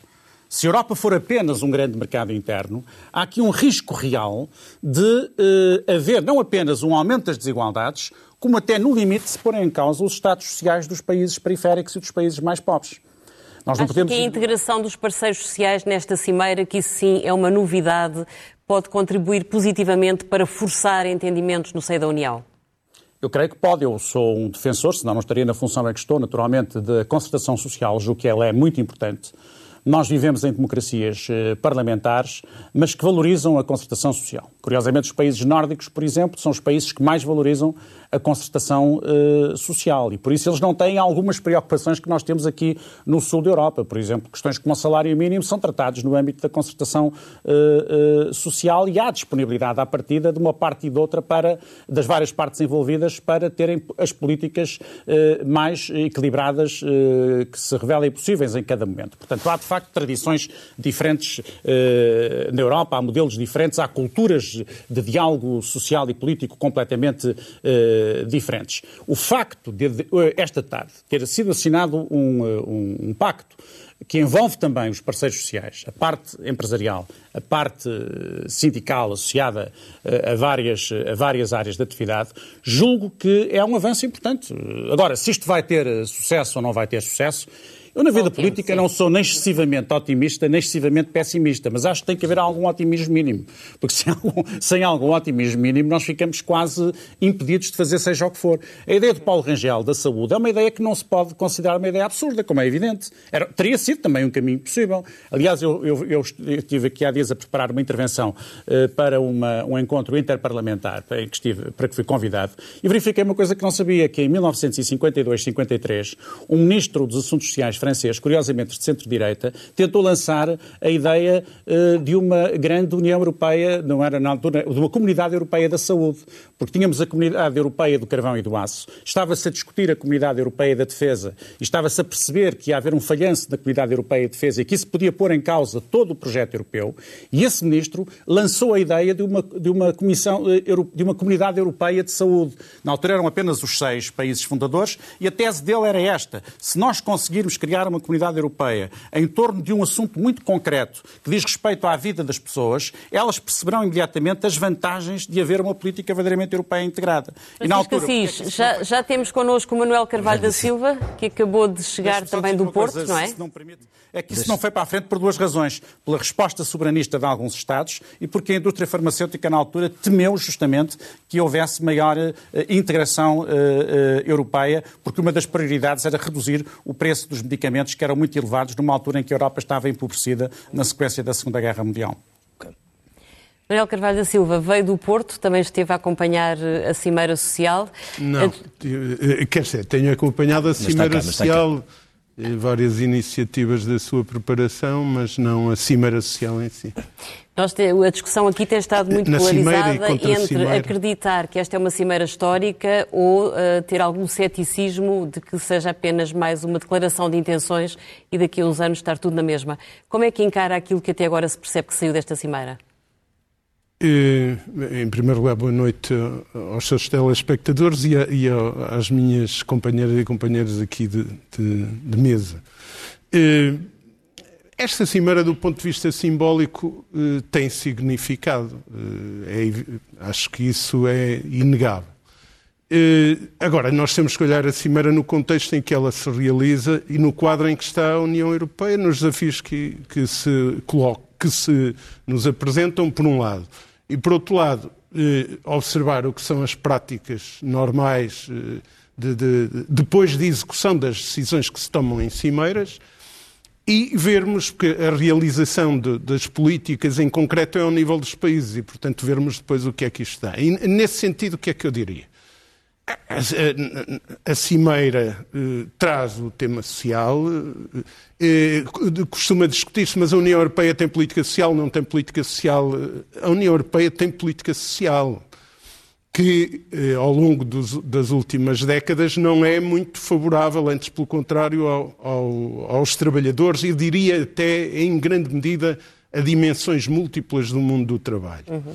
Se a Europa for apenas um grande mercado interno, há aqui um risco real de haver não apenas um aumento das desigualdades, como até no limite se porem em causa os estados sociais dos países periféricos e dos países mais pobres. Nós não Acho podemos... que a integração dos parceiros sociais nesta cimeira, que isso sim é uma novidade, pode contribuir positivamente para forçar entendimentos no seio da União? Eu creio que pode. Eu sou um defensor, senão não estaria na função em que estou, naturalmente, de concertação social, julgo que ela é muito importante. Nós vivemos em democracias eh, parlamentares, mas que valorizam a concertação social. Curiosamente, os países nórdicos, por exemplo, são os países que mais valorizam a concertação uh, social e por isso eles não têm algumas preocupações que nós temos aqui no sul da Europa. Por exemplo, questões como o salário mínimo são tratados no âmbito da concertação uh, uh, social e há disponibilidade à partida de uma parte e de outra para, das várias partes envolvidas para terem as políticas mais equilibradas que se revelem possíveis em cada momento. Portanto, há de facto tradições diferentes na Europa, há modelos diferentes, há culturas de diálogo social e político completamente eh, diferentes. O facto de, de, eh, esta tarde ter sido assinado um, eh, um, um pacto que envolve também os parceiros sociais, a parte empresarial, a parte sindical associada a várias, a várias áreas de atividade, julgo que é um avanço importante. Agora, se isto vai ter sucesso ou não vai ter sucesso, eu, na vida política, não sou nem excessivamente otimista, nem excessivamente pessimista, mas acho que tem que haver algum otimismo mínimo. Porque sem algum, sem algum otimismo mínimo, nós ficamos quase impedidos de fazer seja o que for. A ideia do Paulo Rangel da saúde é uma ideia que não se pode considerar uma ideia absurda, como é evidente. Era, teria sido também um caminho possível. Aliás, eu, eu, eu estive aqui há dias a preparar uma intervenção uh, para uma, um encontro interparlamentar para que, estive, para que fui convidado e verifiquei uma coisa que não sabia, que em 1952-53, um ministro dos Assuntos Sociais francês, curiosamente de centro-direita, tentou lançar a ideia uh, de uma grande União Europeia, não era na altura, de uma Comunidade Europeia da Saúde, porque tínhamos a Comunidade Europeia do Carvão e do Aço, estava-se a discutir a Comunidade Europeia da Defesa e estava-se a perceber que ia haver um falhanço na Comunidade Europeia de Defesa e que isso podia pôr em causa todo o projeto europeu, e esse ministro lançou a ideia de uma, de uma, comissão, eh, de uma Comunidade Europeia de Saúde. Na altura eram apenas os seis países fundadores e a tese dele era esta: se nós conseguirmos criar criar uma comunidade europeia em torno de um assunto muito concreto que diz respeito à vida das pessoas, elas perceberão imediatamente as vantagens de haver uma política verdadeiramente europeia integrada. e na altura, Assis, é já, já temos connosco o Manuel Carvalho da Silva, que acabou de chegar também do Porto, coisa, não é? Não permite, é que isso não foi para a frente por duas razões. Pela resposta soberanista de alguns Estados e porque a indústria farmacêutica, na altura, temeu justamente que houvesse maior uh, integração uh, uh, europeia, porque uma das prioridades era reduzir o preço dos medicamentos, que eram muito elevados, numa altura em que a Europa estava empobrecida na sequência da Segunda Guerra Mundial. Manuel Carvalho da Silva veio do Porto, também esteve a acompanhar a Cimeira Social. Não, quer dizer, tenho acompanhado a Cimeira cá, Social várias iniciativas da sua preparação, mas não a Cimeira Social em si. Nós te, a discussão aqui tem estado muito Na polarizada entre acreditar que esta é uma cimeira histórica ou uh, ter algum ceticismo de que seja apenas mais uma declaração de intenções e daqui a uns anos estar tudo na mesma. Como é que encara aquilo que até agora se percebe que saiu desta cimeira? Em primeiro lugar, boa noite aos seus telespectadores e, a, e às minhas companheiras e companheiros aqui de, de, de, mesa. Esta cimeira, do ponto de vista simbólico, tem significado. É, acho que isso é inegável. Agora, nós temos que olhar a cimeira no contexto em que ela se realiza e no quadro em que está a União Europeia, nos desafios que, que se que se nos apresentam, por um lado e, por outro lado, eh, observar o que são as práticas normais eh, de, de, depois de execução das decisões que se tomam em cimeiras e vermos que a realização de, das políticas em concreto é ao nível dos países e, portanto, vermos depois o que é que isto dá. E, nesse sentido, o que é que eu diria? A, a, a Cimeira eh, traz o tema social, eh, eh, costuma discutir-se, mas a União Europeia tem política social, não tem política social. A União Europeia tem política social que, eh, ao longo dos, das últimas décadas, não é muito favorável, antes pelo contrário, ao, ao, aos trabalhadores e diria até, em grande medida, a dimensões múltiplas do mundo do trabalho. Uhum.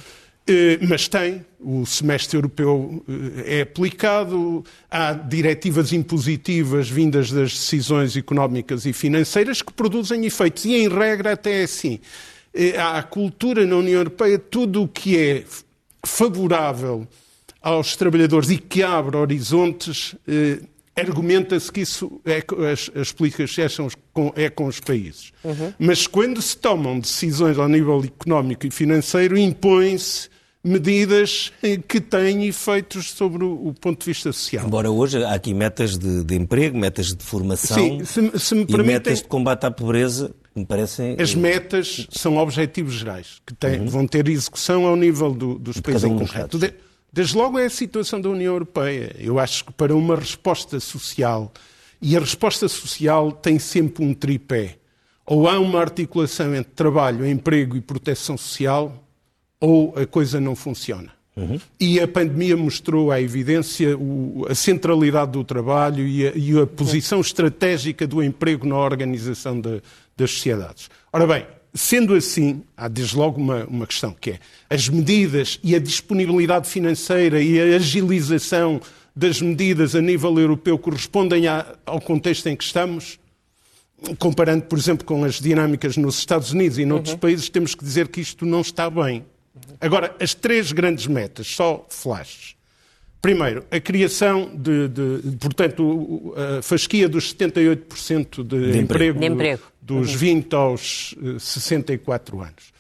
Eh, mas tem, o semestre europeu eh, é aplicado, há diretivas impositivas vindas das decisões económicas e financeiras que produzem efeitos. E, em regra, até é assim. Há a cultura na União Europeia, tudo o que é favorável aos trabalhadores e que abre horizontes, eh, argumenta-se que isso é, as, as políticas são com, é com os países. Uhum. Mas quando se tomam decisões ao nível económico e financeiro, impõem-se medidas que têm efeitos sobre o, ponto de vista social. Embora hoje há aqui metas de, de emprego, metas de formação Sim, se, se me permitem, e metas de combate à pobreza, me parecem... As metas são objetivos gerais, que têm, uhum. vão ter execução ao nível do, dos países em concreto. Desde logo é a situação da União Europeia. Eu acho que para uma resposta social, e a resposta social tem sempre um tripé. Ou há uma articulação entre trabalho, emprego e proteção social, ou a coisa não funciona. Uhum. E a pandemia mostrou à evidência o, a centralidade do trabalho e a, e a posição estratégica do emprego na organização de, das sociedades. Ora bem, Sendo assim, há desde logo uma, uma questão que é as medidas e a disponibilidade financeira e a agilização das medidas a nível europeu correspondem a, ao contexto em que estamos? Comparando, por exemplo, com as dinâmicas nos Estados Unidos e noutros uhum. países, temos que dizer que isto não está bem. Agora, as três grandes metas, só flashes. Primeiro, a criação de, de portanto, a fasquia dos 78% de, de emprego, de emprego dos uhum. 20 aos 64 eh, anos.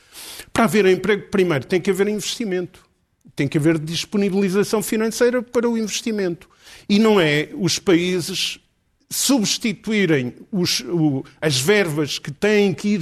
Para haver emprego, primeiro tem que haver investimento. Tem que haver disponibilização financeira para o investimento. E não é os países substituírem os, o, as verbas que têm que ir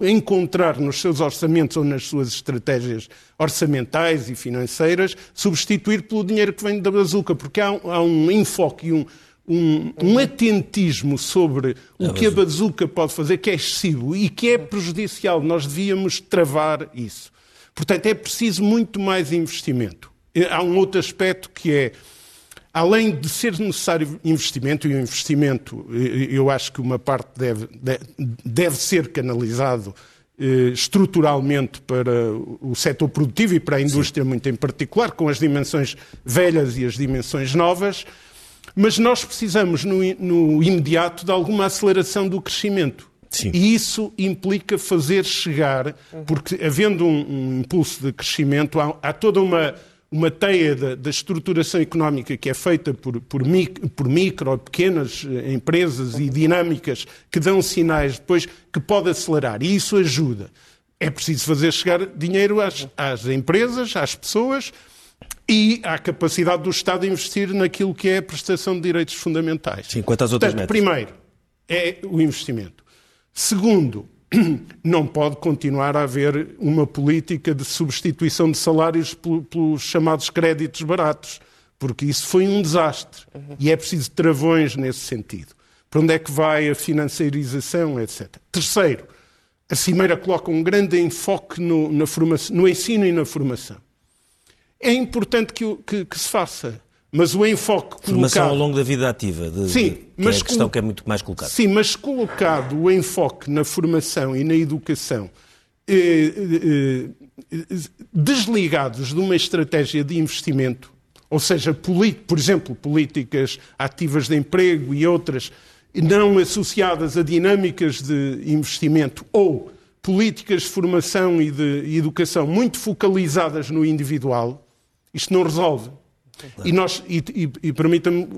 encontrar nos seus orçamentos ou nas suas estratégias orçamentais e financeiras, substituir pelo dinheiro que vem da bazuca, porque há, há um enfoque e um, um, um, atentismo sobre o que a bazuca pode fazer que é excessivo e que é prejudicial. Nós devíamos travar isso. Portanto, é preciso muito mais investimento. Há um outro aspecto que é além de ser necessário investimento, e o investimento, eu acho que uma parte deve, deve ser canalizado eh, estruturalmente para o setor produtivo e para a indústria Sim. muito em particular, com as dimensões velhas e as dimensões novas, mas nós precisamos no, no imediato de alguma aceleração do crescimento. Sim. E isso implica fazer chegar, porque havendo um, um impulso de crescimento, há, há toda uma uma teia da, da, estruturação económica que é feita por, por, micro, por micro ou pequenas eh, empresas e dinâmicas que dão sinais depois que pode acelerar. E isso ajuda. É preciso fazer chegar dinheiro às, às empresas, às pessoas e à capacidade do Estado de investir naquilo que é a prestação de direitos fundamentais. Sim, quanto às outras Portanto, metas? Primeiro, é o investimento. Segundo, não pode continuar a haver uma política de substituição de salários pelos chamados créditos baratos, porque isso foi um desastre. Uhum. E é preciso travões nesse sentido. Para onde é que vai a financiarização, etc. Terceiro, a Cimeira coloca um grande enfoque no, formação, no ensino e na formação. É importante que, que, que se faça. Mas o enfoque Formação ao longo da vida ativa, de, sim, de, que mas é a questão que é muito mais colocada. Sim, mas colocado o enfoque na formação e na educação eh, eh, desligados de uma estratégia de investimento, ou seja, por exemplo, políticas ativas de emprego e outras não associadas a dinâmicas de investimento ou políticas de formação e de educação muito focalizadas no individual, isto não resolve. E, nós, e, e, e permita-me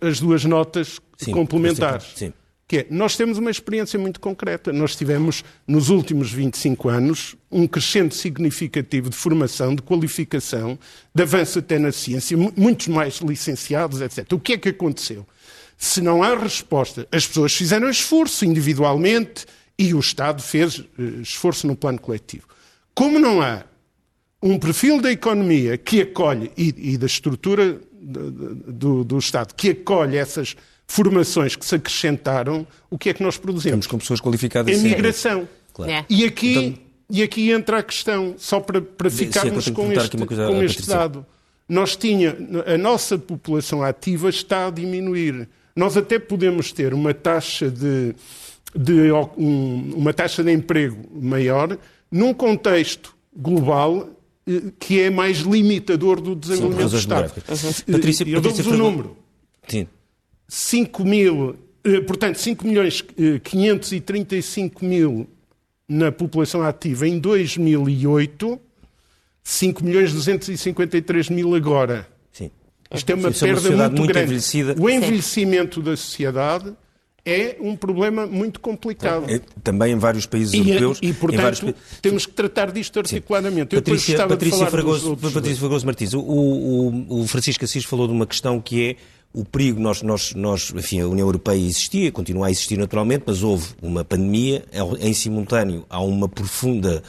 as duas notas sim, complementares. Sim. Que é, nós temos uma experiência muito concreta. Nós tivemos, nos últimos 25 anos, um crescente significativo de formação, de qualificação, de avanço até na ciência, muitos mais licenciados, etc. O que é que aconteceu? Se não há resposta, as pessoas fizeram esforço individualmente e o Estado fez eh, esforço no plano coletivo. Como não há um perfil da economia que acolhe e, e da estrutura do, do, do, Estado que acolhe essas formações que se acrescentaram, o que é que nós produzimos? Estamos com pessoas qualificadas. É migração. Claro. É. E aqui, então... e aqui entra a questão, só para, para ficarmos Sim, com este, com este dado. Nós tinha, a nossa população ativa está a diminuir. Nós até podemos ter uma taxa de, de um, uma taxa de emprego maior num contexto global que é mais limitador do desenvolvimento Sim, do Estado. Uhum. Patrícia, Eu dou-vos o um número. Sim. 5 mil, eh, portanto, 5 milhões 535 eh, mil na população ativa em 2008, 5 milhões 253 mil agora. Sim. Isto é uma Sim, perda uma muito, muito grande. Envelhecida. O envelhecimento Sim. da sociedade é um problema muito complicado. É, também em vários países e, europeus. E, portanto, vários... temos que tratar disto articuladamente. Eu Patrícia, Patrícia, Fragoso, Patrícia Fragoso Martins, o, o, o Francisco Assis falou de uma questão que é o perigo, nós, nós, nós, enfim, a União Europeia existia, continua a existir naturalmente, mas houve uma pandemia, em simultâneo há uma profunda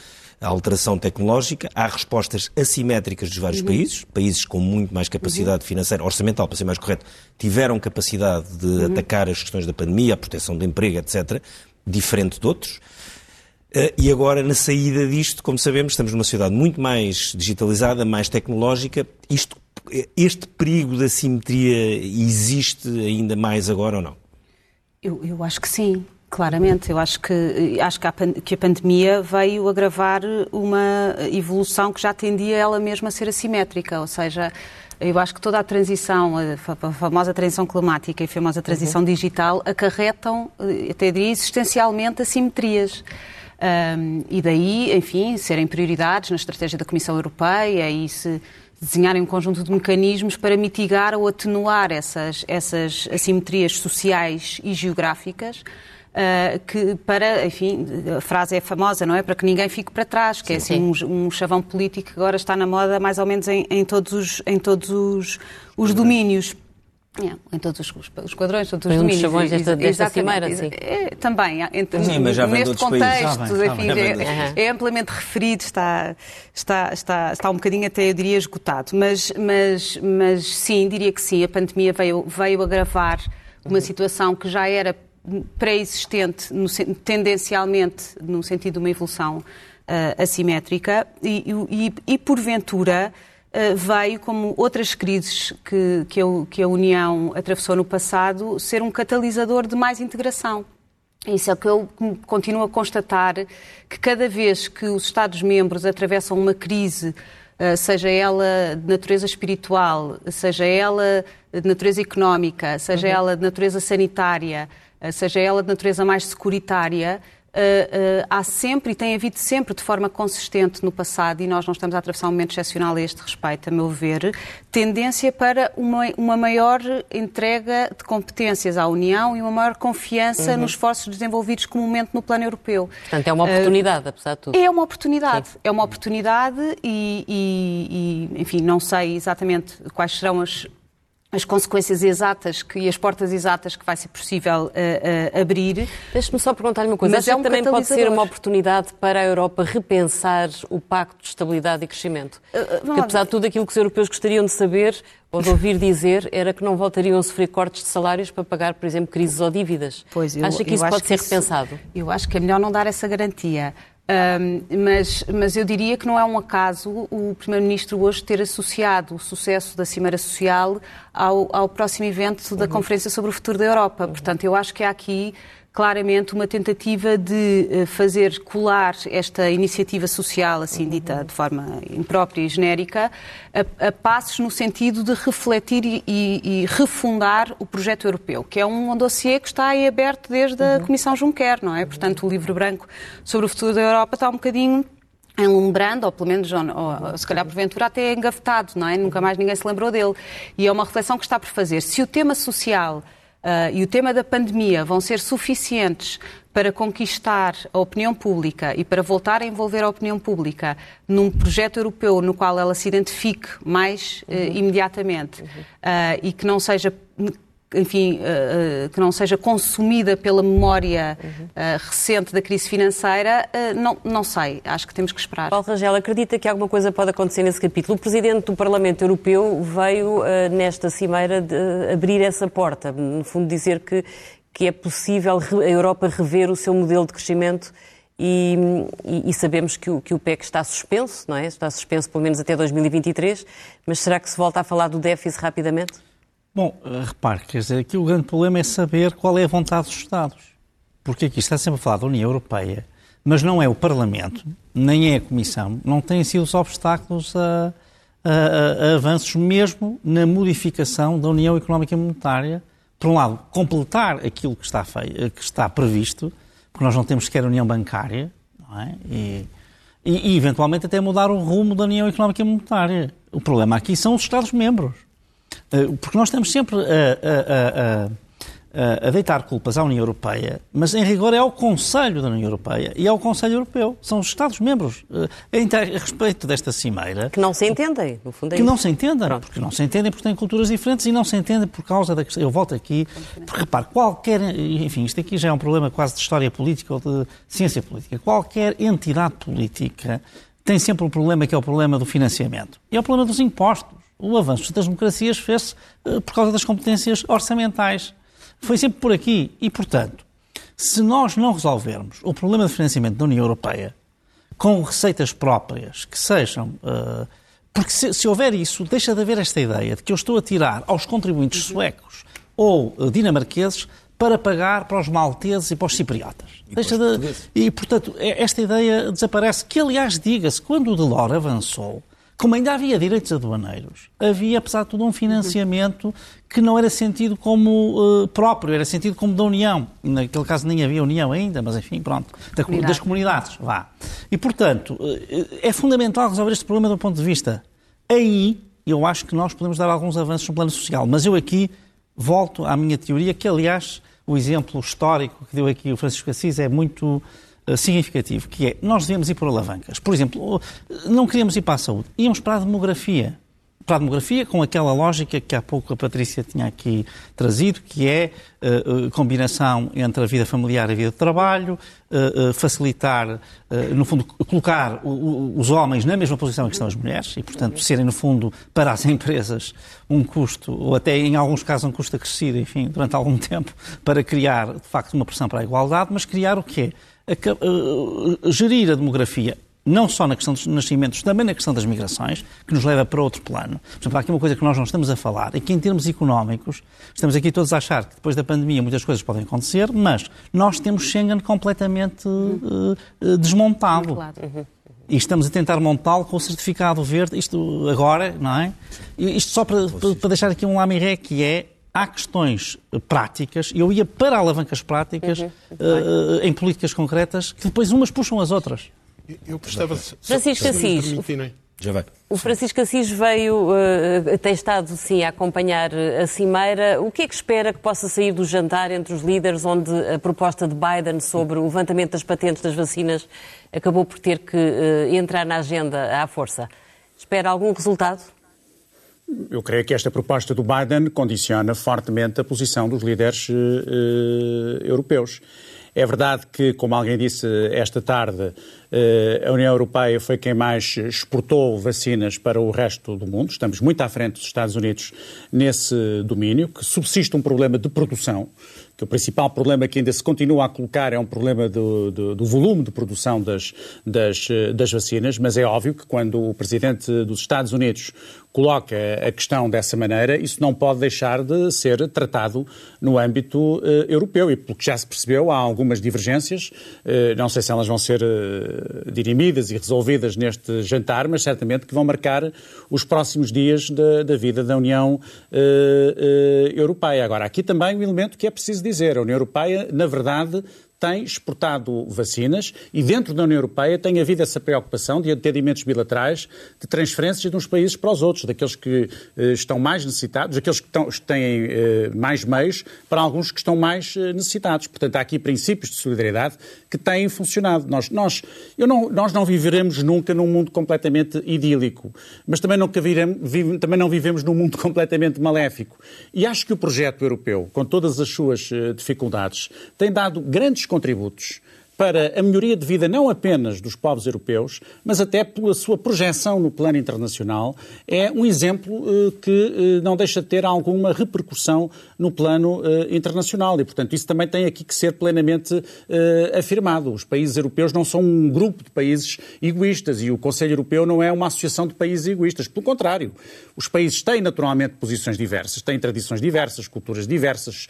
alteração tecnológica, há respostas assimétricas dos vários uhum. países, países com muito mais capacidade uhum. financeira, orçamental, para ser mais correto, tiveram capacidade de uhum. atacar as questões da pandemia, a proteção do emprego, etc., diferente de outros. Uh, e agora, na saída disto, como sabemos, estamos numa sociedade muito mais digitalizada, mais tecnológica. Isto este perigo da simetria existe ainda mais agora ou não? Eu, eu acho que sim, claramente. Eu acho que, acho que a, que a pandemia veio agravar uma evolução que já tendia ela mesma a ser assimétrica, ou seja, eu acho que toda a transição, a famosa transição climática e a famosa transição uhum. digital, acarretam, eh, até diria, existencialmente assimetrias. Um, e daí, enfim, serem prioridades na estratégia da Comissão Europeia e se desenharem um conjunto de mecanismos para mitigar ou atenuar essas, essas assimetrias sociais e geográficas. Uh, que para, enfim, a frase é famosa, não é? Para que ninguém fique para trás, que sim, é assim um, um, chavão político que agora está na moda mais ou menos em, em todos os, em todos os, os domínios. É, em todos os, os quadrões, todos os domínios. chavões desta, desta cimeira, sim. É, também, entre, sim, mas já neste contexto, países. enfim, é, é, amplamente referido, está, está, está, está um bocadinho até, eu diria, esgotado. Mas, mas, mas sim, diria que sim, a pandemia veio, veio agravar uma situação que já era pré-existente, tendencialmente, no sentido de uma evolução uh, assimétrica, e, e, e porventura eh, veio, como outras crises que, que, a, que a União atravessou no passado, ser um catalisador de mais integração. Isso é o que eu continuo a constatar, que cada vez que os Estados-membros atravessam uma crise, eh, seja ela de natureza espiritual, seja ela de natureza económica, seja uhum. ela de natureza sanitária, seja ela de natureza mais securitária, Uh, uh, há sempre e tem havido sempre de forma consistente no passado, e nós não estamos a atravessar um momento excepcional a este respeito, a meu ver, tendência para uma, uma maior entrega de competências à União e uma maior confiança uhum. nos esforços desenvolvidos comumente no plano europeu. Portanto, é uma oportunidade, uh, apesar de tudo. É uma oportunidade. Sim. É uma oportunidade e, e, e, enfim, não sei exatamente quais serão as as consequências exatas que, e as portas exatas que vai ser possível uh, uh, abrir. Deixe-me só perguntar-lhe uma coisa. Mas é um também pode ser uma oportunidade para a Europa repensar o Pacto de Estabilidade e Crescimento? Uh, Porque, apesar de tudo aquilo que os europeus gostariam de saber ou de ouvir dizer, era que não voltariam a sofrer cortes de salários para pagar, por exemplo, crises ou dívidas. Pois, eu, Acha que isso pode ser isso, repensado? Eu acho que é melhor não dar essa garantia. Um, mas, mas eu diria que não é um acaso o Primeiro-Ministro hoje ter associado o sucesso da Cimeira Social ao, ao próximo evento da uhum. Conferência sobre o Futuro da Europa. Uhum. Portanto, eu acho que há aqui claramente uma tentativa de eh, fazer colar esta iniciativa social, assim dita de forma imprópria e genérica, a, a passos no sentido de refletir e, e, refundar o projeto europeu, que é um dossiê que está aí aberto desde a uhum. Comissão Juncker, não é? Portanto, o livro branco sobre o futuro da Europa está um bocadinho enlumbrando, ou pelo menos, ou, ou, se calhar porventura até engavetado, não é? Nunca mais ninguém se lembrou dele. E é uma reflexão que está por fazer. Se o tema social Uh, e o tema da pandemia vão ser suficientes para conquistar a opinião pública e para voltar a envolver a opinião pública num projeto europeu no qual ela se identifique mais uh, imediatamente uhum. Uh, e que não seja enfim, uh, que não seja consumida pela memória uh, recente da crise financeira, não, não sei. Acho que temos que esperar. Paulo Rangel, acredita que alguma coisa pode acontecer nesse capítulo? O Presidente do Parlamento Europeu veio nesta cimeira abrir essa porta, no fundo dizer que, que é possível a Europa rever o seu modelo de crescimento e, e, e, sabemos que o, que o PEC está suspenso, não é? Está suspenso pelo menos até 2023, mas será que se volta a falar do déficit rapidamente? Bom, eh, repare, quer dizer, aqui o grande problema é saber qual é a vontade dos Estados. Porque aqui está sempre a falar da União Europeia, mas não é o Parlamento, nem é a Comissão, não têm sido os obstáculos a, a, a, a avanços mesmo na modificação da União Económica e Monetária. Por um lado, completar aquilo que está, feio, que está previsto, porque nós não temos sequer União Bancária, não é? E, e, e, eventualmente até mudar o rumo da União Económica e Monetária. O problema aqui são os Estados-membros. Eh, porque nós estamos sempre a, a, a, a, deitar culpas à União Europeia, mas em rigor é ao Conselho da União Europeia e ao Conselho Europeu. São os Estados-membros, eh, a respeito desta cimeira. Que não se entendem, no fundo é Que isso. não se entendem, Pronto. porque não se entendem porque têm culturas diferentes e não se entendem por causa da questão. Eu volto aqui, porque repare, qualquer. Enfim, isto aqui já é um problema quase de história política ou de ciência política. Qualquer entidade política tem sempre um problema que é o problema do financiamento. E é o problema dos impostos o avanço das democracias fez-se uh, por causa das competências orçamentais. Foi sempre por aqui. E, portanto, se nós não resolvermos o problema de financiamento da União Europeia com receitas próprias que sejam. Uh, porque se, se, houver isso, deixa de haver esta ideia de que eu estou a tirar aos contribuintes suecos ou uh, dinamarqueses para pagar para os malteses e para os cipriotas. E, deixa de, e portanto, é, esta ideia desaparece. Que, aliás, diga-se, quando o Delors avançou, como ainda havia direitos aduaneiros, havia, apesar de tudo, um financiamento que não era sentido como uh, próprio, era sentido como da União. Naquele caso nem havia União ainda, mas enfim, pronto, da, das comunidades, vá. E, portanto, uh, é fundamental resolver este problema do ponto de vista. Aí, eu acho que nós podemos dar alguns avanços no plano social, mas eu aqui volto à minha teoria, que, aliás, o exemplo histórico que deu aqui o Francisco Assis é muito eh, significativo, que é nós devemos ir por alavancas. Por exemplo, não queríamos ir para a saúde, íamos para a demografia. Para a demografia, com aquela lógica que há pouco a Patrícia tinha aqui trazido, que é uh, combinação entre a vida familiar e a vida de trabalho, uh, uh, facilitar, no fundo, colocar os homens na mesma posição que estão as mulheres e, portanto, serem, no fundo, para as empresas um custo, ou até em alguns casos um custo acrescido, enfim, durante algum tempo, para criar, de facto, uma pressão para a igualdade, mas criar o quê? Gerir a demografia não só na questão dos nascimentos, também na questão das migrações, que nos leva para outro plano. Por exemplo, há aqui uma coisa que nós não estamos a falar, é que em termos económicos, estamos aqui todos a achar que depois da pandemia muitas coisas podem acontecer, mas nós temos Schengen completamente uh, uh, desmontado. E estamos a tentar montá-lo com o certificado verde, isto agora, não é? Isto só para, para deixar aqui um lamiré que é há questões eh, práticas, e eu ia para alavancas práticas uhum. uh, em políticas concretas, que depois umas puxam as outras. Eu gostava... Francisco Assis, já vai. O Francisco Assis veio, uh, tem estado sim a acompanhar a cimeira. O que é que espera que possa sair do jantar entre os líderes, onde a proposta de Biden sobre o levantamento das patentes das vacinas acabou por ter que uh, entrar na agenda à força? Espera algum resultado? Eu creio que esta proposta do Biden condiciona fortemente a posição dos líderes uh, europeus. É verdade que, como alguém disse esta tarde, uh, a União Europeia foi quem mais exportou vacinas para o resto do mundo. Estamos muito à frente dos Estados Unidos nesse domínio, que subsiste um problema de produção que o principal problema que ainda se continua a colocar é um problema do, do, do volume de produção das, das, das, vacinas, mas é óbvio que quando o Presidente dos Estados Unidos coloca a questão dessa maneira, isso não pode deixar de ser tratado no âmbito uh, europeu. E pelo que já se percebeu, há algumas divergências. Uh, não sei se elas vão ser uh, dirimidas e resolvidas neste jantar, mas certamente que vão marcar os próximos dias da, da vida da União Europeia. Agora, aqui também um elemento que é preciso dizer. A União Europeia, na verdade, tem exportado vacinas e dentro da União Europeia tem havido essa preocupação de atendimentos bilaterais, de transferências de uns países para os outros, daqueles que eh, estão mais necessitados, daqueles que estão, têm eh, mais meios, para alguns que estão mais eh, necessitados. Portanto, há aqui princípios de solidariedade que têm funcionado. Nós, nós, eu não, nós não viveremos nunca num mundo completamente idílico, mas também não, viremos, vive, também não vivemos num mundo completamente maléfico. E acho que o projeto europeu, com todas as suas dificuldades, tem dado grandes contributos para a melhoria de vida não apenas dos povos europeus, mas até pela sua projeção no plano internacional, é um exemplo eh, que eh, não deixa de ter alguma repercussão no plano eh, internacional e, portanto, isso também tem aqui que ser plenamente afirmado. Os países europeus não são um grupo de países egoístas e o Conselho Europeu não é uma associação de países egoístas. Pelo contrário, os países têm naturalmente posições diversas, têm tradições diversas, culturas diversas,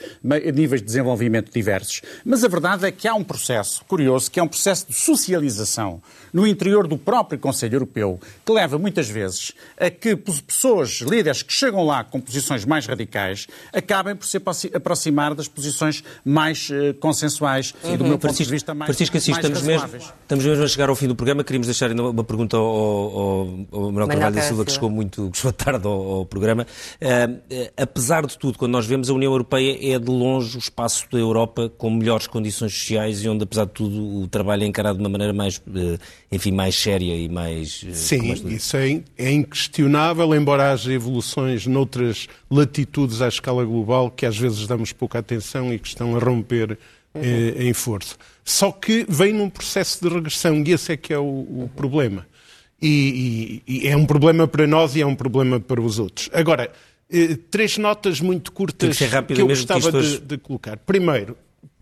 níveis de desenvolvimento diversos, mas a verdade é que há um processo curioso, que é um processo de socialização no interior do próprio Conselho Europeu, que leva muitas vezes a que pessoas, líderes que chegam lá com posições mais radicais, acabem por se aproximar das posições mais uh, consensuais uhum. e, do meu ponto Francisco, de vista, mais Francisco Assis, mais estamos mesmo, estamos mesmo a chegar ao fim do programa. Queríamos deixar ainda uma pergunta ao, ao, ao Manuel Carvalho da Silva, que chegou muito que chegou tarde ao, ao programa. Uh, uh, apesar de tudo, quando nós vemos a União Europeia é de longe o espaço da Europa com melhores condições sociais e onde, apesar de tudo, o trabalho é encarado de uma maneira mais, eh, enfim, mais séria e mais... Eh, Sim, mais... isso é, é inquestionável, embora haja evoluções noutras latitudes à escala global que às vezes damos pouca atenção e que estão a romper uhum. eh, em força. Só que vem num processo de regressão e esse é que é o, o problema. E, e, e, é um problema para nós e é um problema para os outros. Agora, eh, três notas muito curtas que, que, eu gostava que hoje... de, de colocar. Primeiro,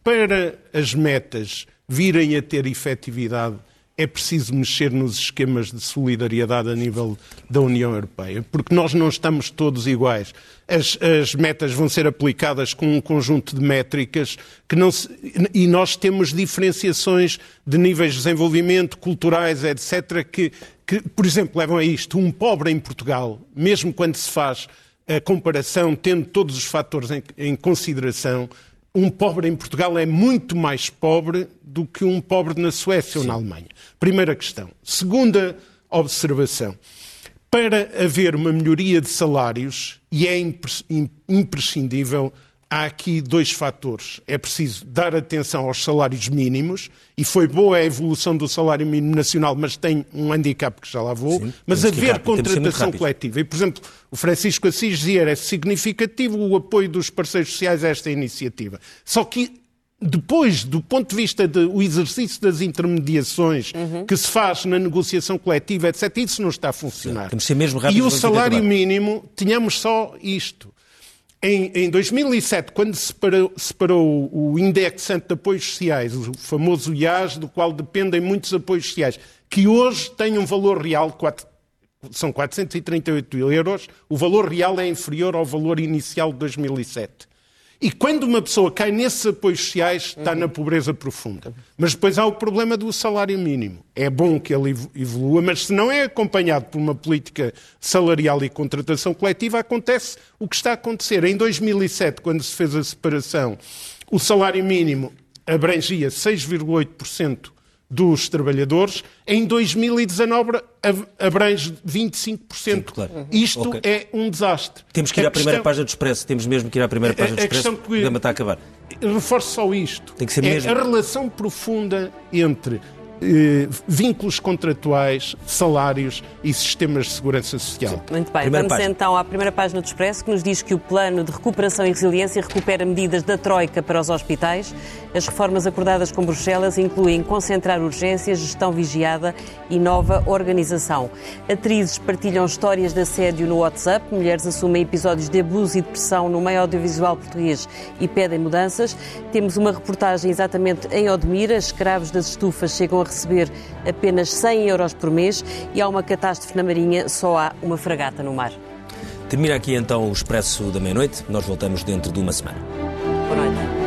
para as metas virem a ter efetividade, é preciso mexer nos esquemas de solidariedade a nível da União Europeia, porque nós não estamos todos iguais. As, as metas vão ser aplicadas com um conjunto de métricas que não se, e nós temos diferenciações de níveis de desenvolvimento, culturais, etc., que, que, por exemplo, levam a isto. Um pobre em Portugal, mesmo quando se faz a comparação, tendo todos os fatores em, em consideração, um pobre em Portugal é muito mais pobre do que um pobre na Suécia Sim. ou na Alemanha. Primeira questão. Segunda observação. Para haver uma melhoria de salários, e é imprescindível há aqui dois fatores. É preciso dar atenção aos salários mínimos, e foi boa a evolução do salário mínimo nacional, mas tem um handicap que já lá vou. Sim, mas haver rápido, contratação coletiva. E, por exemplo, o Francisco Assis dizia é significativo o apoio dos parceiros sociais a esta iniciativa. Só que depois, do ponto de vista do exercício das intermediações uhum. que se faz na negociação coletiva, etc., isso não está a funcionar. Rápido e o salário mínimo, tínhamos só isto. Em, em 2007, quando se separou, separou o indexante de apoios sociais, o famoso IAS, do qual dependem muitos apoios sociais, que hoje tem um valor real, são 438 euros, o valor real é inferior ao valor inicial de 2007. E quando uma pessoa cai nesses apoios sociais, está na pobreza profunda. Mas depois há o problema do salário mínimo. É bom que ele evolua, mas se não é acompanhado por uma política salarial e contratação coletiva, acontece o que está a acontecer. Em 2007, quando se fez a separação, o salário mínimo abrangia 6,8% dos trabalhadores, em 2019 abrange 25%. Sim, claro. Isto okay. é um desastre. Temos que ir à primeira questão... página do Expresso, temos mesmo que ir à primeira página do Expresso, que... o programa está a acabar. Reforço só isto. Tem que ser é mesmo. a relação profunda entre eh, vínculos contratuais, salários e sistemas de segurança social. Sim. Muito bem, primeira vamos página. então à primeira página do Expresso, que nos diz que o plano de recuperação e resiliência recupera medidas da Troika para os hospitais. As reformas acordadas com Bruxelas incluem concentrar urgências, gestão vigiada e nova organização. Atrizes partilham histórias de assédio no WhatsApp, mulheres assumem episódios de abuso e depressão no meio audiovisual português e pedem mudanças. Temos uma reportagem exatamente em Odmira, escravos das estufas chegam a receber apenas 100 euros por mês e há uma catástrofe na Marinha, só há uma fragata no mar. Termina aqui então o Expresso da Meia-Noite. Nós voltamos dentro de uma semana. Boa noite.